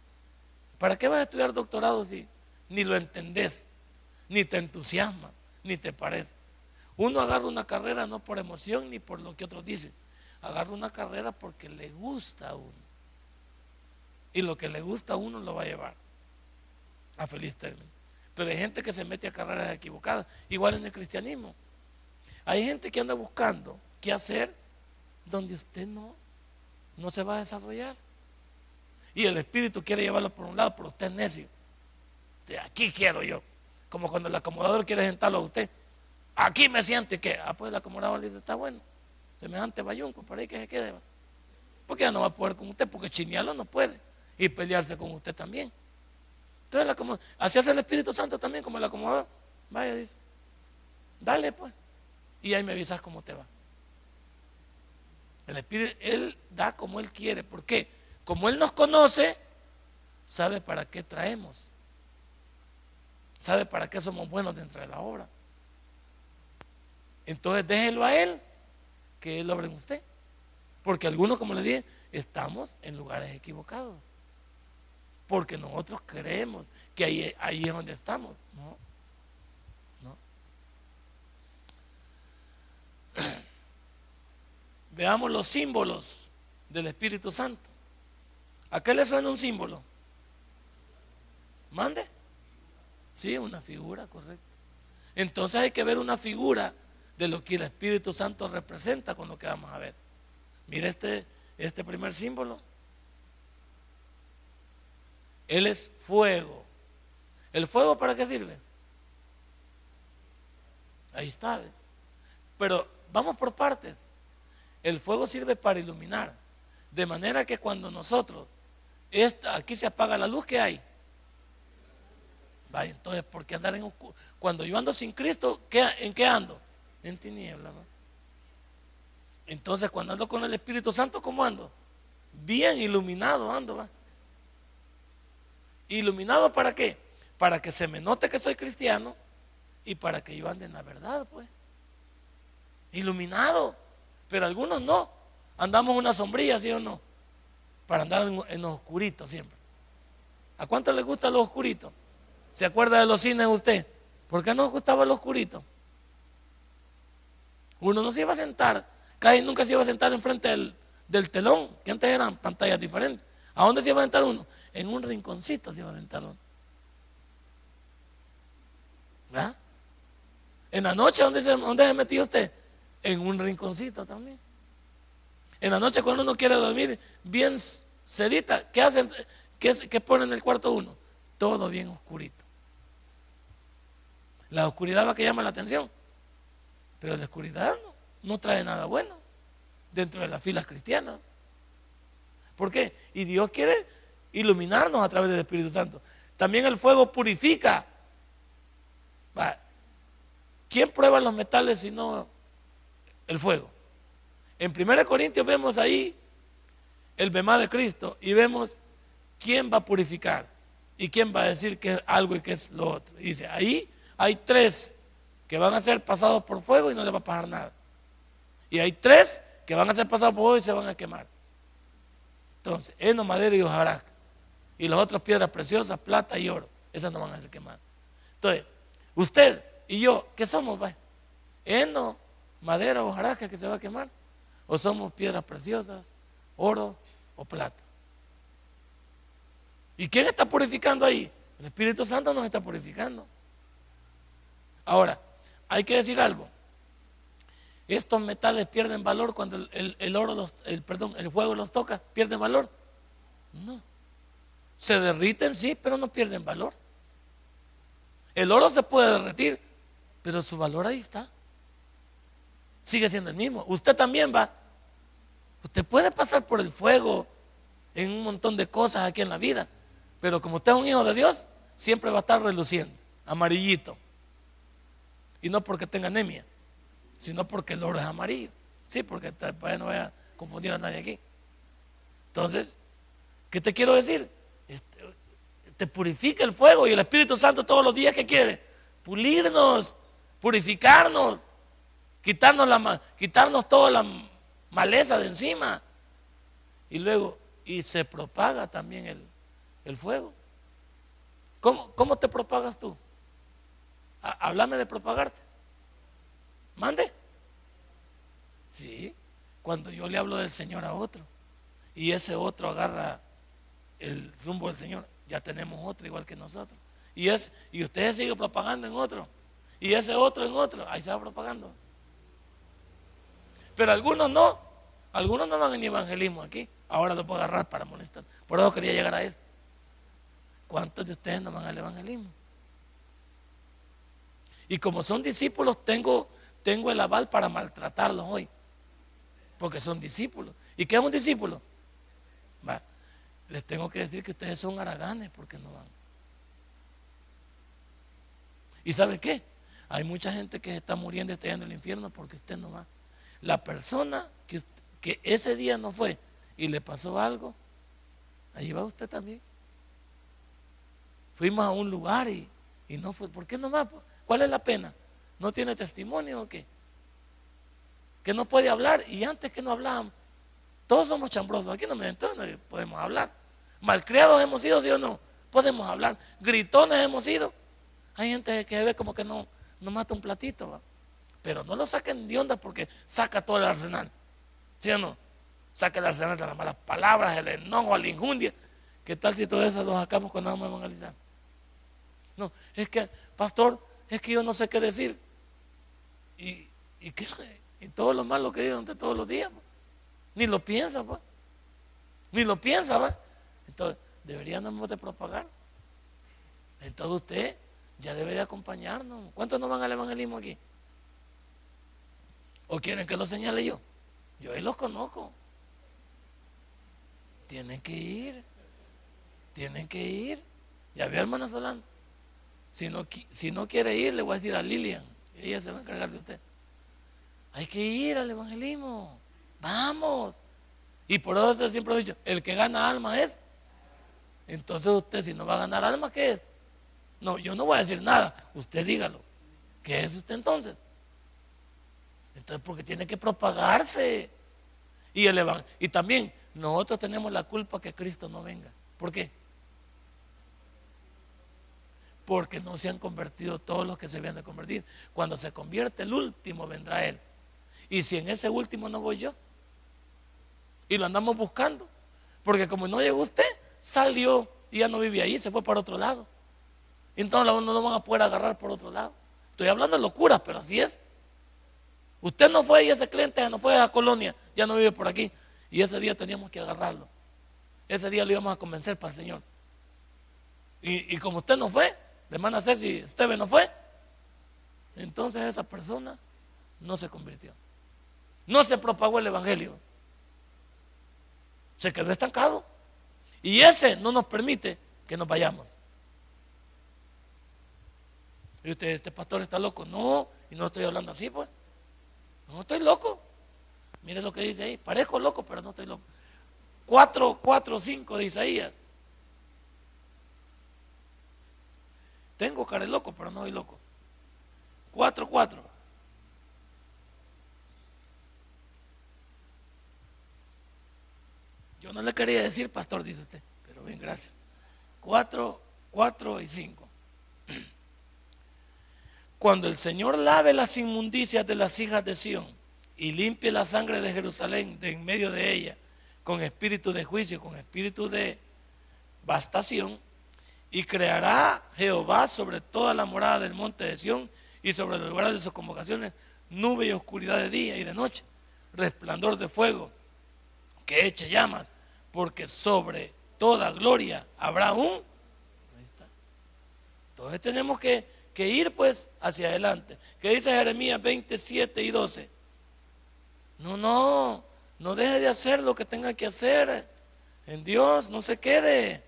S2: ¿Para qué vas a estudiar doctorado si ni lo entendés, ni te entusiasma, ni te parece? Uno agarra una carrera no por emoción ni por lo que otros dicen. Agarra una carrera porque le gusta a uno. Y lo que le gusta a uno lo va a llevar a feliz término. Pero hay gente que se mete a carreras equivocadas, igual en el cristianismo. Hay gente que anda buscando qué hacer donde usted no, no se va a desarrollar. Y el Espíritu quiere llevarlo por un lado, pero usted es necio. De aquí quiero yo Como cuando el acomodador quiere sentarlo a usted. Aquí me siento y que, ah, pues el acomodador dice, está bueno. Semejante bayunco, por ahí que se quede. Porque ya no va a poder con usted, porque chinearlo no puede. Y pelearse con usted también. Entonces, así hace el Espíritu Santo también, como el acomodador. Vaya, dice. Dale, pues. Y ahí me avisas cómo te va. El Espíritu, Él da como Él quiere. ¿Por qué? Como Él nos conoce, sabe para qué traemos. Sabe para qué somos buenos dentro de la obra. Entonces déjelo a Él, que Él obre en usted. Porque algunos, como le dije, estamos en lugares equivocados. Porque nosotros creemos que ahí, ahí es donde estamos. No. No. [CLEARS THROAT] Veamos los símbolos del Espíritu Santo. ¿A qué le suena un símbolo? Mande. Sí, una figura, correcto. Entonces hay que ver una figura de lo que el Espíritu Santo representa con lo que vamos a ver. Mire este, este primer símbolo. Él es fuego. ¿El fuego para qué sirve? Ahí está. Pero vamos por partes. El fuego sirve para iluminar. De manera que cuando nosotros, esta, aquí se apaga la luz que hay. Vaya, entonces, ¿por qué andar en Cuando yo ando sin Cristo, ¿en qué ando? En tiniebla. Entonces, cuando ando con el Espíritu Santo, ¿cómo ando? Bien iluminado ando. ¿va? ¿Iluminado para qué? Para que se me note que soy cristiano y para que yo ande en la verdad, pues. Iluminado. Pero algunos no. Andamos en una sombrilla, ¿sí o no? Para andar en, los oscuritos siempre. ¿A cuánto le gusta los oscuritos? ¿Se acuerda de los cines usted? ¿Por qué no gustaba los oscurito? Uno no se iba a sentar, casi nunca se iba a sentar enfrente del, del telón, que antes eran pantallas diferentes. ¿A dónde se iba a sentar uno? En un rinconcito se iba a sentar uno. ¿Verdad? En la noche, ¿dónde se, dónde se metió usted? en un rinconcito también. En la noche cuando uno quiere dormir bien sedita, ¿qué hacen? ¿Qué, qué ponen en el cuarto uno? Todo bien oscurito. La oscuridad va que llama la atención, pero la oscuridad no, trae nada bueno dentro de las filas cristianas. ¿Por qué? Y Dios quiere iluminarnos a través del Espíritu Santo. También el fuego purifica. ¿Quién prueba los metales si no el fuego. En 1 Corintios vemos ahí el bemá de Cristo y vemos quién va a purificar y quién va a decir que es algo y que es lo otro. dice, ahí hay tres que van a ser pasados por fuego y no les va a pasar nada. Y hay tres que van a ser pasados por fuego y se van a quemar. Entonces, heno, madera y hojarasca. Y las otras piedras preciosas, plata y oro. Esas no van a ser quemadas. Entonces, usted y yo, ¿qué somos? Heno, madera o hojarasca que se va a quemar? ¿O somos piedras preciosas, oro o plata? ¿Y quién está purificando ahí? El Espíritu Santo nos está purificando. Ahora, hay que decir algo. Estos metales pierden valor cuando el, oro, los, el, perdón, el fuego los toca, pierden valor. No. Se derriten, sí, pero no pierden valor. El oro se puede derretir, pero su valor ahí está sigue siendo el mismo. Usted también va. Usted puede pasar por el fuego en un montón de cosas aquí en la vida, pero como usted es un hijo de Dios, siempre va a estar reluciendo, amarillito. Y no porque tenga anemia, sino porque el oro es amarillo. Sí, porque no vaya a confundir a nadie aquí. Entonces, ¿qué te quiero decir? Este, te purifica el fuego y el Espíritu Santo todos los días que quiere pulirnos, purificarnos, quitarnos, la, quitarnos toda la maleza de encima. Y luego, y se propaga también el, fuego. ¿Cómo, ¿Cómo, te propagas tú? Háblame de propagarte. Mande. Sí, cuando yo le hablo del Señor a otro y ese otro agarra el rumbo del Señor, ya tenemos otro igual que nosotros. Y, es, y usted sigue propagando en otro. Y ese otro en otro, ahí se va propagando. Pero algunos no. Algunos no van en evangelismo aquí. Ahora lo puedo agarrar para molestar. Por eso quería llegar a esto. ¿Cuántos de ustedes no van al evangelismo? Y como son discípulos, tengo, tengo el aval para maltratarlos hoy. Porque son discípulos. ¿Y qué es un discípulo? les tengo que decir que ustedes son haraganes porque no van. ¿Y sabe qué? Hay mucha gente que está muriendo y está en el infierno porque usted no va. La persona que, que ese día no fue y le pasó algo, ahí va usted también. Fuimos a un lugar y, no fue. ¿Por qué no va? ¿Cuál es la pena? ¿No tiene testimonio o qué? Que no puede hablar y antes que no hablábamos. Todos somos chambrosos. Aquí no me entonces podemos hablar. Malcriados hemos sido, sí o no. Podemos hablar. Gritones hemos sido. Hay gente que ve como que no, no mata un platito. Pero no lo saquen de onda porque saca todo el arsenal. ¿Sí o no? Saca el arsenal de las malas palabras, el enojo, la injundia. ¿Qué tal si todo eso lo sacamos cuando vamos a evangelizar? No, es que, pastor, es que yo no sé qué decir. Y, y, y todo lo malo que digo todos los días. Ni lo piensa, pues. Ni lo piensa, ¿va? Entonces, deberíamos de propagar. Entonces usted ya debe de acompañarnos. ¿Cuántos no van al evangelismo aquí? ¿O quieren que lo señale yo? Yo ahí los conozco. Tienen que ir. Tienen que ir. Ya vio hermana Solano. Si no, quiere ir, le voy a decir a Lilian. Ella se va a encargar de usted. Hay que ir al evangelismo. Vamos. Y por eso siempre he dicho, el que gana alma es. Entonces usted si no va a ganar alma, ¿qué es? No, yo no voy a decir nada. Usted dígalo. ¿Qué es usted entonces? Entonces porque tiene que propagarse. Y, el y también nosotros tenemos la culpa que Cristo no venga. ¿Por qué? Porque no se han convertido todos los que se habían de convertir. Cuando se convierte el último, vendrá Él. Y si en ese último no voy yo, y lo andamos buscando. Porque como no llegó usted, salió y ya no vive ahí, se fue para otro lado. Entonces no lo van a poder agarrar por otro lado. Estoy hablando de locuras, pero así es. Usted no fue y ese cliente ya no fue a la colonia, ya no vive por aquí. Y ese día teníamos que agarrarlo. Ese día lo íbamos a convencer para el Señor. Y, como usted no fue, de hermana si Esteve no fue, entonces esa persona no se convirtió. No se propagó el Evangelio se quedó estancado. Y ese no nos permite que nos vayamos. Y usted, este pastor está loco. No, y no estoy hablando así, pues. No estoy loco. Mire lo que dice ahí. Parezco loco, pero no estoy loco. 4, 4, 5 de Isaías. Tengo cara de loco, pero no soy loco. 4, 4. Yo no le quería decir pastor, dice usted, pero bien, gracias. Cuatro, cuatro y cinco. [CLEARS THROAT] Cuando el Señor lave las inmundicias de las hijas de Sión y limpie la sangre de Jerusalén de en medio de ella, con espíritu de juicio, con espíritu de bastación, y creará Jehová sobre toda la morada del monte de Sión y sobre los lugares de sus convocaciones nube y oscuridad de día y de noche, resplandor de fuego que eche llamas porque sobre toda gloria habrá un. Entonces tenemos que, que ir pues hacia adelante. ¿Qué dice Jeremías 27 y 12? No, no, no deje de hacer lo que tenga que hacer. En Dios no se quede.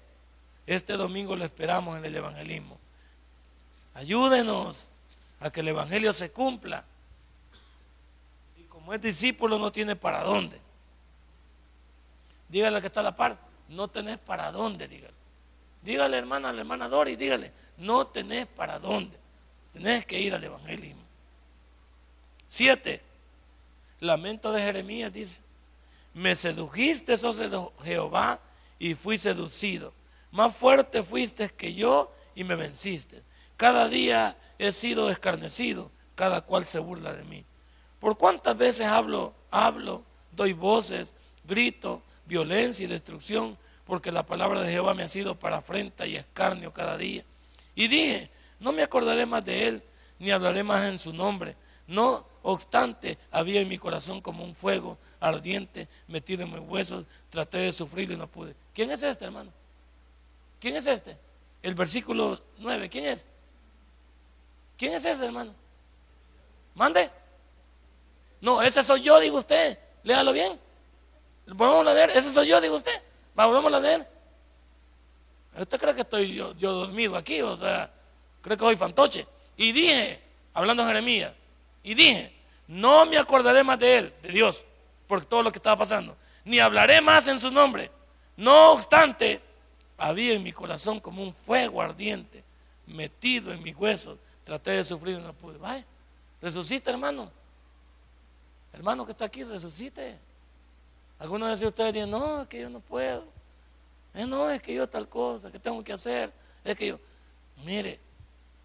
S2: Este domingo lo esperamos en el evangelismo. Ayúdenos a que el evangelio se cumpla. Y como es discípulo no tiene para dónde. Dígale que está a la par, no tenés para dónde, dígale. Dígale, hermana, a la hermana Dori, dígale, no tenés para dónde. Tenés que ir al evangelismo. Siete, lamento de Jeremías dice, me sedujiste, oh Jehová, y fui seducido. Más fuerte fuiste que yo y me venciste. Cada día he sido escarnecido, cada cual se burla de mí. ¿Por cuántas veces hablo, hablo, doy voces, grito, violencia y destrucción, porque la palabra de Jehová me ha sido para afrenta y escarnio cada día. Y dije, no me acordaré más de él, ni hablaré más en su nombre. No obstante, había en mi corazón como un fuego ardiente metido en mis huesos. Traté de sufrir y no pude. ¿Quién es este, hermano? ¿Quién es este? El versículo 9, ¿quién es? ¿Quién es ese, hermano? Mande. No, ese soy yo, digo usted. Léalo bien. Vamos a leer. Ese soy yo, digo usted. Vamos a leer. ¿Usted cree que estoy yo, dormido aquí? O sea, cree que soy fantoche. Y dije, hablando de Jeremías, y dije, no me acordaré más de él, de Dios, por todo lo que estaba pasando, ni hablaré más en su nombre. No obstante, había en mi corazón como un fuego ardiente metido en mis huesos. Traté de sufrir y no pude. Vaya, resucite, hermano. Hermano que está aquí, resucite. Algunos de ustedes dicen, no, es que yo no puedo. Eh, no, es que yo tal cosa, que tengo que hacer. Es que yo, mire,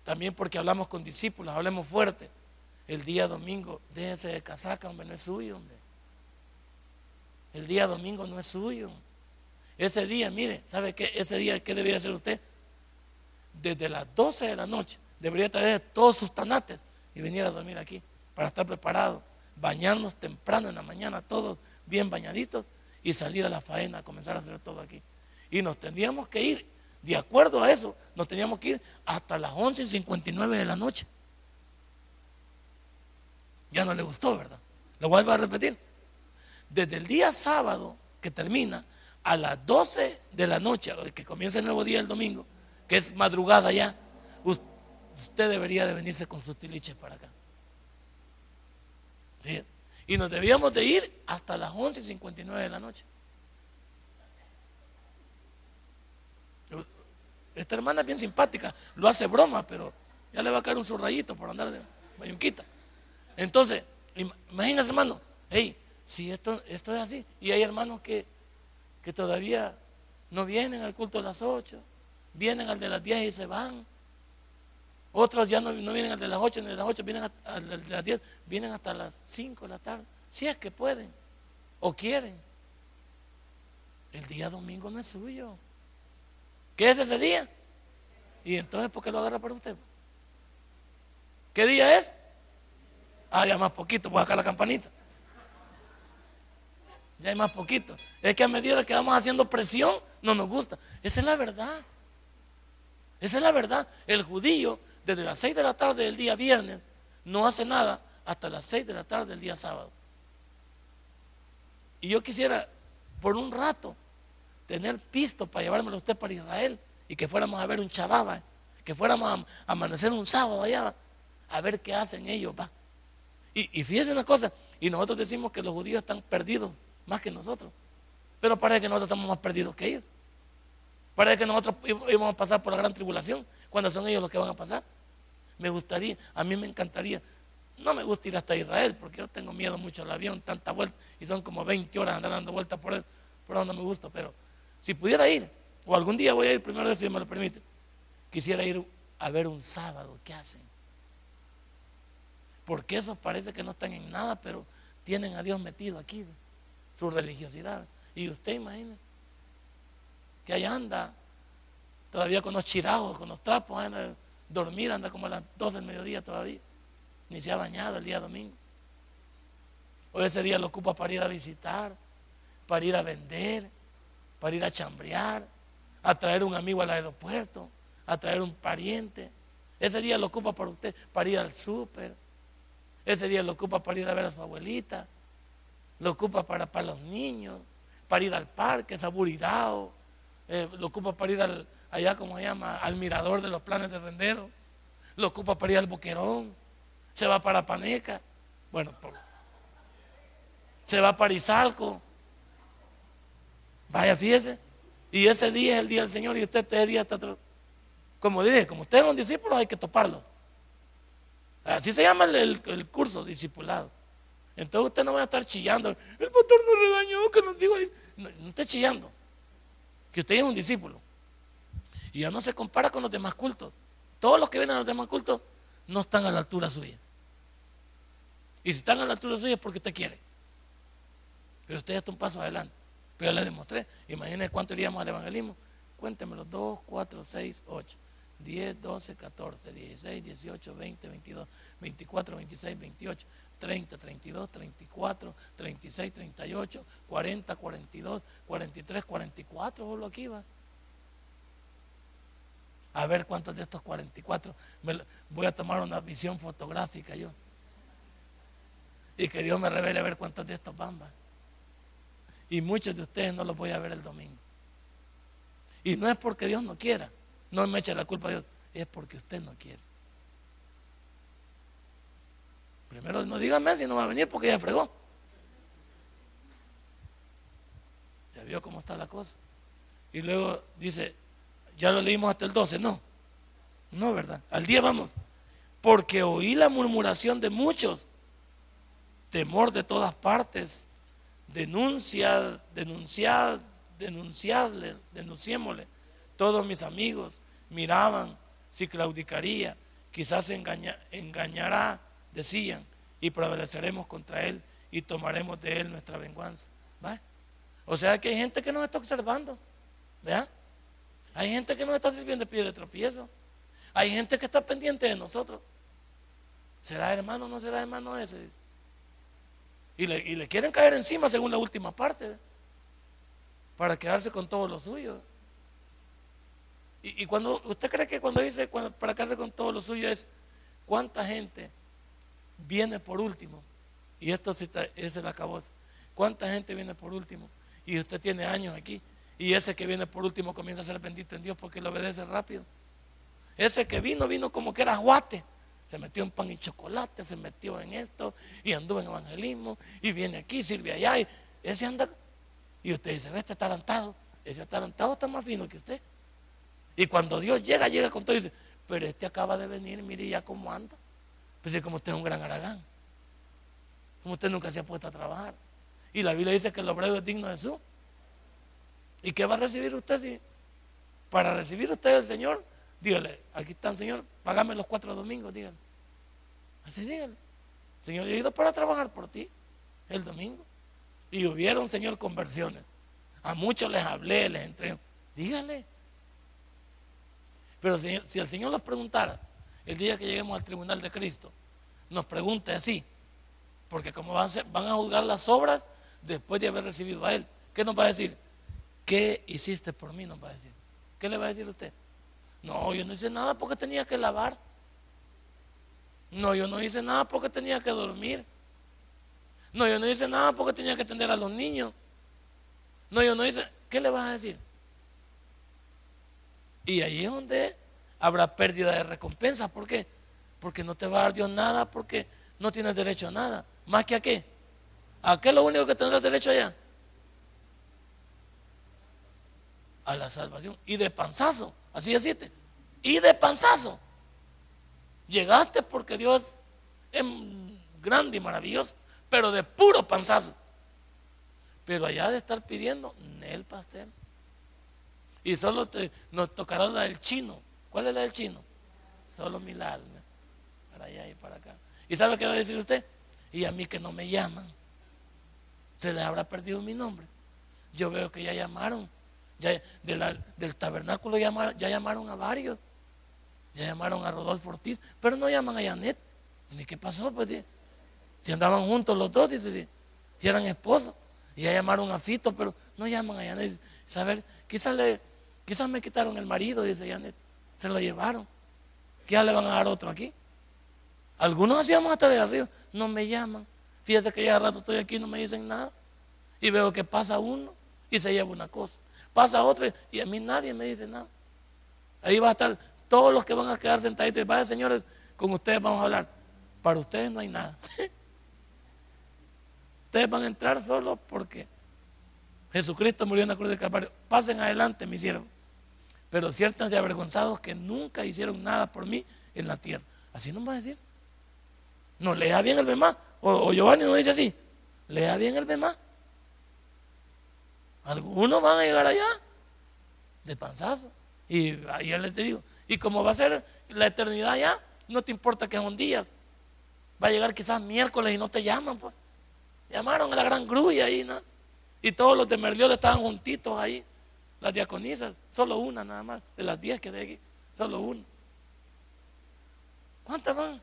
S2: también porque hablamos con discípulos, hablemos fuerte. El día domingo, déjese de casaca, hombre, no es suyo, hombre. El día domingo no es suyo. Ese día, mire, ¿sabe qué? Ese día, ¿qué debería hacer usted? Desde las 12 de la noche, debería traer todos sus tanates y venir a dormir aquí para estar preparado. Bañarnos temprano en la mañana, todos bien bañaditos y salir a la faena a comenzar a hacer todo aquí. Y nos tendríamos que ir, de acuerdo a eso, nos teníamos que ir hasta las 11.59 de la noche. Ya no le gustó, ¿verdad? Lo vuelvo a repetir. Desde el día sábado que termina a las 12 de la noche, que comienza el nuevo día el domingo, que es madrugada ya, usted debería de venirse con sus tiliches para acá. Y nos debíamos de ir hasta las 11.59 de la noche. Esta hermana es bien simpática, lo hace broma, pero ya le va a caer un surrayito por andar de bayunquita. Entonces, imagínate hermano, hey, si esto, esto es así, y hay hermanos que, que todavía no vienen al culto de las 8, vienen al de las 10 y se van. Otros ya no, vienen al de las 8 ni de las 8, vienen al de las 10, vienen hasta las 5 de la tarde, si es que pueden o quieren. El día domingo no es suyo. ¿Qué es ese día? Y entonces, ¿por qué lo agarra para usted? ¿Qué día es? Ah, ya más poquito, voy a sacar la campanita. Ya hay más poquito. Es que a medida que vamos haciendo presión, no nos gusta. Esa es la verdad. Esa es la verdad. El judío, desde las 6 de la tarde del día viernes, no hace nada hasta las 6 de la tarde del día sábado. Y yo quisiera, por un rato, tener pisto para llevármelo a usted para Israel y que fuéramos a ver un chababa, que fuéramos a, amanecer un sábado allá, a ver qué hacen ellos, va. Y, y fíjense una cosa, y nosotros decimos que los judíos están perdidos más que nosotros, pero parece que nosotros estamos más perdidos que ellos. Parece que nosotros íbamos a pasar por la gran tribulación cuando son ellos los que van a pasar. Me gustaría, a mí me encantaría. No me gusta ir hasta Israel porque yo tengo miedo mucho al avión, tanta vuelta, y son como 20 horas andar dando vueltas por él, por donde me gusta, pero si pudiera ir, o algún día voy a ir primero de si me lo permite, quisiera ir a ver un sábado, ¿qué hacen? Porque esos parece que no están en nada, pero tienen a Dios metido aquí, su religiosidad. Y usted imagina que ahí anda, todavía con los chirajos, con los trapos, anda, dormir, anda como a las 12 del mediodía todavía, ni se ha bañado el día domingo. O ese día lo ocupa para ir a visitar, para ir a vender para ir a chambrear, a traer un amigo al aeropuerto, a traer un pariente. Ese día lo ocupa para usted, para ir al súper. Ese día lo ocupa para ir a ver a su abuelita. Lo ocupa para, para los niños, para ir al parque, saburidao. Eh, lo ocupa para ir al, allá, como se llama, al mirador de los planes de rendero. Lo ocupa para ir al boquerón. Se va para Paneca. Bueno, se va para Izalco Vaya, fíjese. Y ese día es el día del Señor y usted ese día está... Como dije, como usted es un discípulo hay que toparlo. Así se llama el, curso, discipulado. Entonces usted no va a estar chillando. El pastor nos regañó, que nos dijo. No, no esté chillando. Que usted es un discípulo. Y ya no se compara con los demás cultos. Todos los que vienen a los demás cultos no están a la altura suya. Y si están a la altura suya es porque usted quiere. Pero usted ya está un paso adelante. Pero yo le demostré. Imagínense cuánto iríamos al evangelismo. Cuéntemelo. 2, 4, 6, 8, 10, 12, 14, 16, 18, 20, 22, 24, 26, 28, 30, 32, 34, 36, 38, 40, 42, 43, 44. Solo aquí va. A ver cuántos de estos 44 voy a tomar una visión fotográfica yo. Y que Dios me revele a ver cuántos de estos van. Y muchos de ustedes no los voy a ver el domingo. Y no es porque Dios no quiera. No me eche la culpa a Dios. Es porque usted no quiere. Primero no dígame si no va a venir porque ya fregó. Ya vio cómo está la cosa. Y luego dice, ya lo leímos hasta el 12, no. No, ¿verdad? Al día vamos. Porque oí la murmuración de muchos, temor de todas partes, denuncia, denunciad, denunciadle, denunciémosle. Todos mis amigos miraban si claudicaría, quizás engañará decían, y prevaleceremos contra él y tomaremos de él nuestra venganza. O sea que hay gente que nos está observando. ¿Vea? Hay gente que nos está sirviendo de piedra de tropiezo. Hay gente que está pendiente de nosotros. ¿Será hermano o no será hermano ese? Y le, y le, quieren caer encima según la última parte. Para quedarse con todo lo suyo. Y, cuando usted cree que cuando dice para quedarse con todo lo suyo es cuánta gente viene por último. Y esto sí está, es el acabó. ¿Cuánta gente viene por último? Y usted tiene años aquí. Y ese que viene por último comienza a ser bendito en Dios porque le obedece rápido. Ese que vino, vino como que era guate. Se metió en pan y chocolate, se metió en esto y anduvo en evangelismo y viene aquí, sirve allá. Y ese anda. Y usted dice, ve, este atarantado. Ese atarantado está más fino que usted. Y cuando Dios llega, llega con todo y dice, pero este acaba de venir, mire ya cómo anda. Pues es como usted es un gran aragán. Como usted nunca se ha puesto a trabajar. Y la Biblia dice que el obrero es digno de su. ¿Y qué va a recibir usted? Para recibir usted el Señor, dígale, aquí está el Señor, págame los cuatro domingos, dígale. Así dígale. Señor, yo he ido para trabajar por ti el domingo. Y hubieron, Señor, conversiones. A muchos les hablé, les entregué. Dígale. Pero si, el Señor nos preguntara, el día que lleguemos al tribunal de Cristo, nos pregunte así, porque como van a, juzgar las obras después de haber recibido a Él, ¿qué nos va a decir? ¿Qué hiciste por mí? Nos va a decir. ¿Qué le va a decir usted? No, yo no hice nada porque tenía que lavar. No, yo no hice nada porque tenía que dormir. No, yo no hice nada porque tenía que atender a los niños. No, yo no hice. ¿Qué le vas a decir? Y ahí es donde habrá pérdida de recompensa. ¿Por qué? Porque no te va a dar Dios nada, porque no tienes derecho a nada. ¿Más que a qué? ¿A qué es lo único que tendrás derecho allá? A la salvación. Y de panzazo. Así deciste. Y de panzazo. Llegaste porque Dios es grande y maravilloso, pero de puro panzazo. Pero allá de estar pidiendo, el pastel. Y solo nos tocará la del chino. ¿Cuál es la del chino? Solo mi alma. Para allá y para acá. ¿Y sabe qué va a decir usted? Y a mí que no me llaman. Se les habrá perdido mi nombre. Yo veo que ya llamaron. Ya, del tabernáculo ya llamaron a varios. Ya llamaron a Rodolfo Ortiz. Pero no llaman a Janet. ¿Y qué pasó? Pues, si andaban juntos los dos, dice, si eran esposos. Y ya llamaron a Fito, pero no llaman a Janet. Saber, quizás Quizás me quitaron el marido, dice Janet. Se lo llevaron. ¿Qué ya le van a dar otro aquí? Algunos hacíamos hasta de arriba. No me llaman. Fíjate que ya rato estoy aquí y no me dicen nada. Y veo que pasa uno y se lleva una cosa. Pasa otro y a mí nadie me dice nada. Ahí va a estar todos los que van a quedar sentaditos. Vaya, señores, con ustedes vamos a hablar. Para ustedes no hay nada. [LAUGHS] ustedes van a entrar solo porque Jesucristo murió en la cruz de Calvario. Pasen adelante, mi siervo pero ciertos y avergonzados que nunca hicieron nada por mí en la tierra. Así no va a decir. No, lea bien el Bemá. O, Giovanni no dice así. Lea bien el Bemá. Algunos van a llegar allá de panzazo. Y ayer les digo, y como va a ser la eternidad allá, no te importa que es un día. Va a llegar quizás miércoles y no te llaman, pues. Llamaron a la gran grulla ahí, ¿no? Y todos los de Merliot estaban juntitos ahí. Las diaconisas, solo una nada más, de las diez que de aquí, solo una. ¿Cuántas van?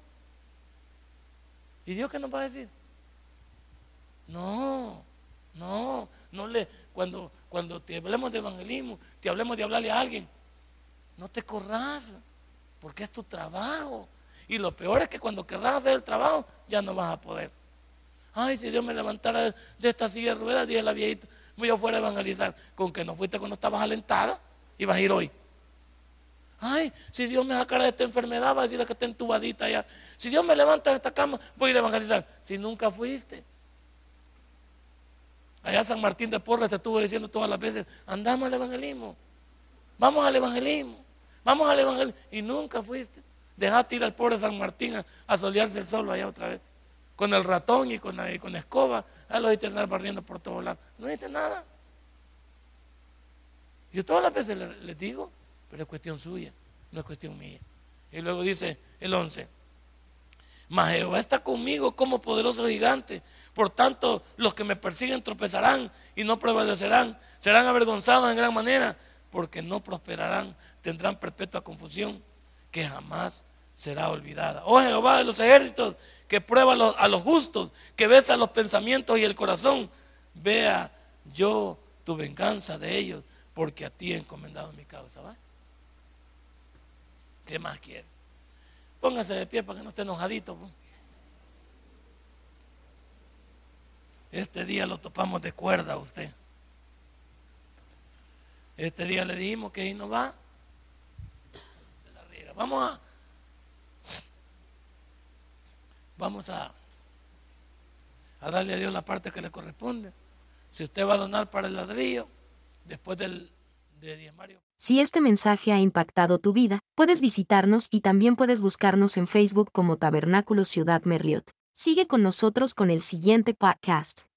S2: ¿Y Dios qué nos va a decir? No, no, no le, cuando, cuando te hablemos de evangelismo, te hablemos de hablarle a alguien, No te corras, porque es tu trabajo. Y lo peor es que cuando querrás hacer el trabajo, ya no vas a poder. Ay, si Dios me levantara de esta silla de ruedas, dije la viejita, voy afuera a evangelizar. Con que no fuiste cuando estabas alentada, ibas a ir hoy. Ay, si Dios me sacara de esta enfermedad, va a decirle que está entubadita allá. Si Dios me levanta de esta cama, voy a ir a evangelizar. Si nunca fuiste. Allá San Martín de Porres te estuvo diciendo todas las veces, andamos al evangelismo. Vamos al evangelismo. Vamos al evangelismo. Y nunca fuiste. Dejaste ir al pobre San Martín a, solearse el sol allá otra vez. Con el ratón y con la, con escoba. A los andar barriendo por todos lados. No hiciste nada. Yo todas las veces les, digo, pero es cuestión suya, no es cuestión mía. Y luego dice el 11. Mas Jehová está conmigo como poderoso gigante. Por tanto, los que me persiguen tropezarán y no prevalecerán. Serán avergonzados en gran manera porque no prosperarán. Tendrán perpetua confusión que jamás será olvidada. Oh Jehová de los ejércitos, que prueba a los, justos, que besa los pensamientos y el corazón, vea yo tu venganza de ellos, porque a ti he encomendado mi causa. ¿va? ¿Qué más quiere? Póngase de pie para que no esté enojadito. Pues. Este día lo topamos de cuerda a usted. Este día le dijimos que ahí no va. Vamos a vamos a, a darle a Dios la parte que le corresponde. Si usted va a donar para el ladrillo, después del de diezmario.
S1: Si este mensaje ha impactado tu vida, puedes visitarnos y también puedes buscarnos en Facebook como Tabernáculo Ciudad Merliot. Sigue con nosotros con el siguiente podcast.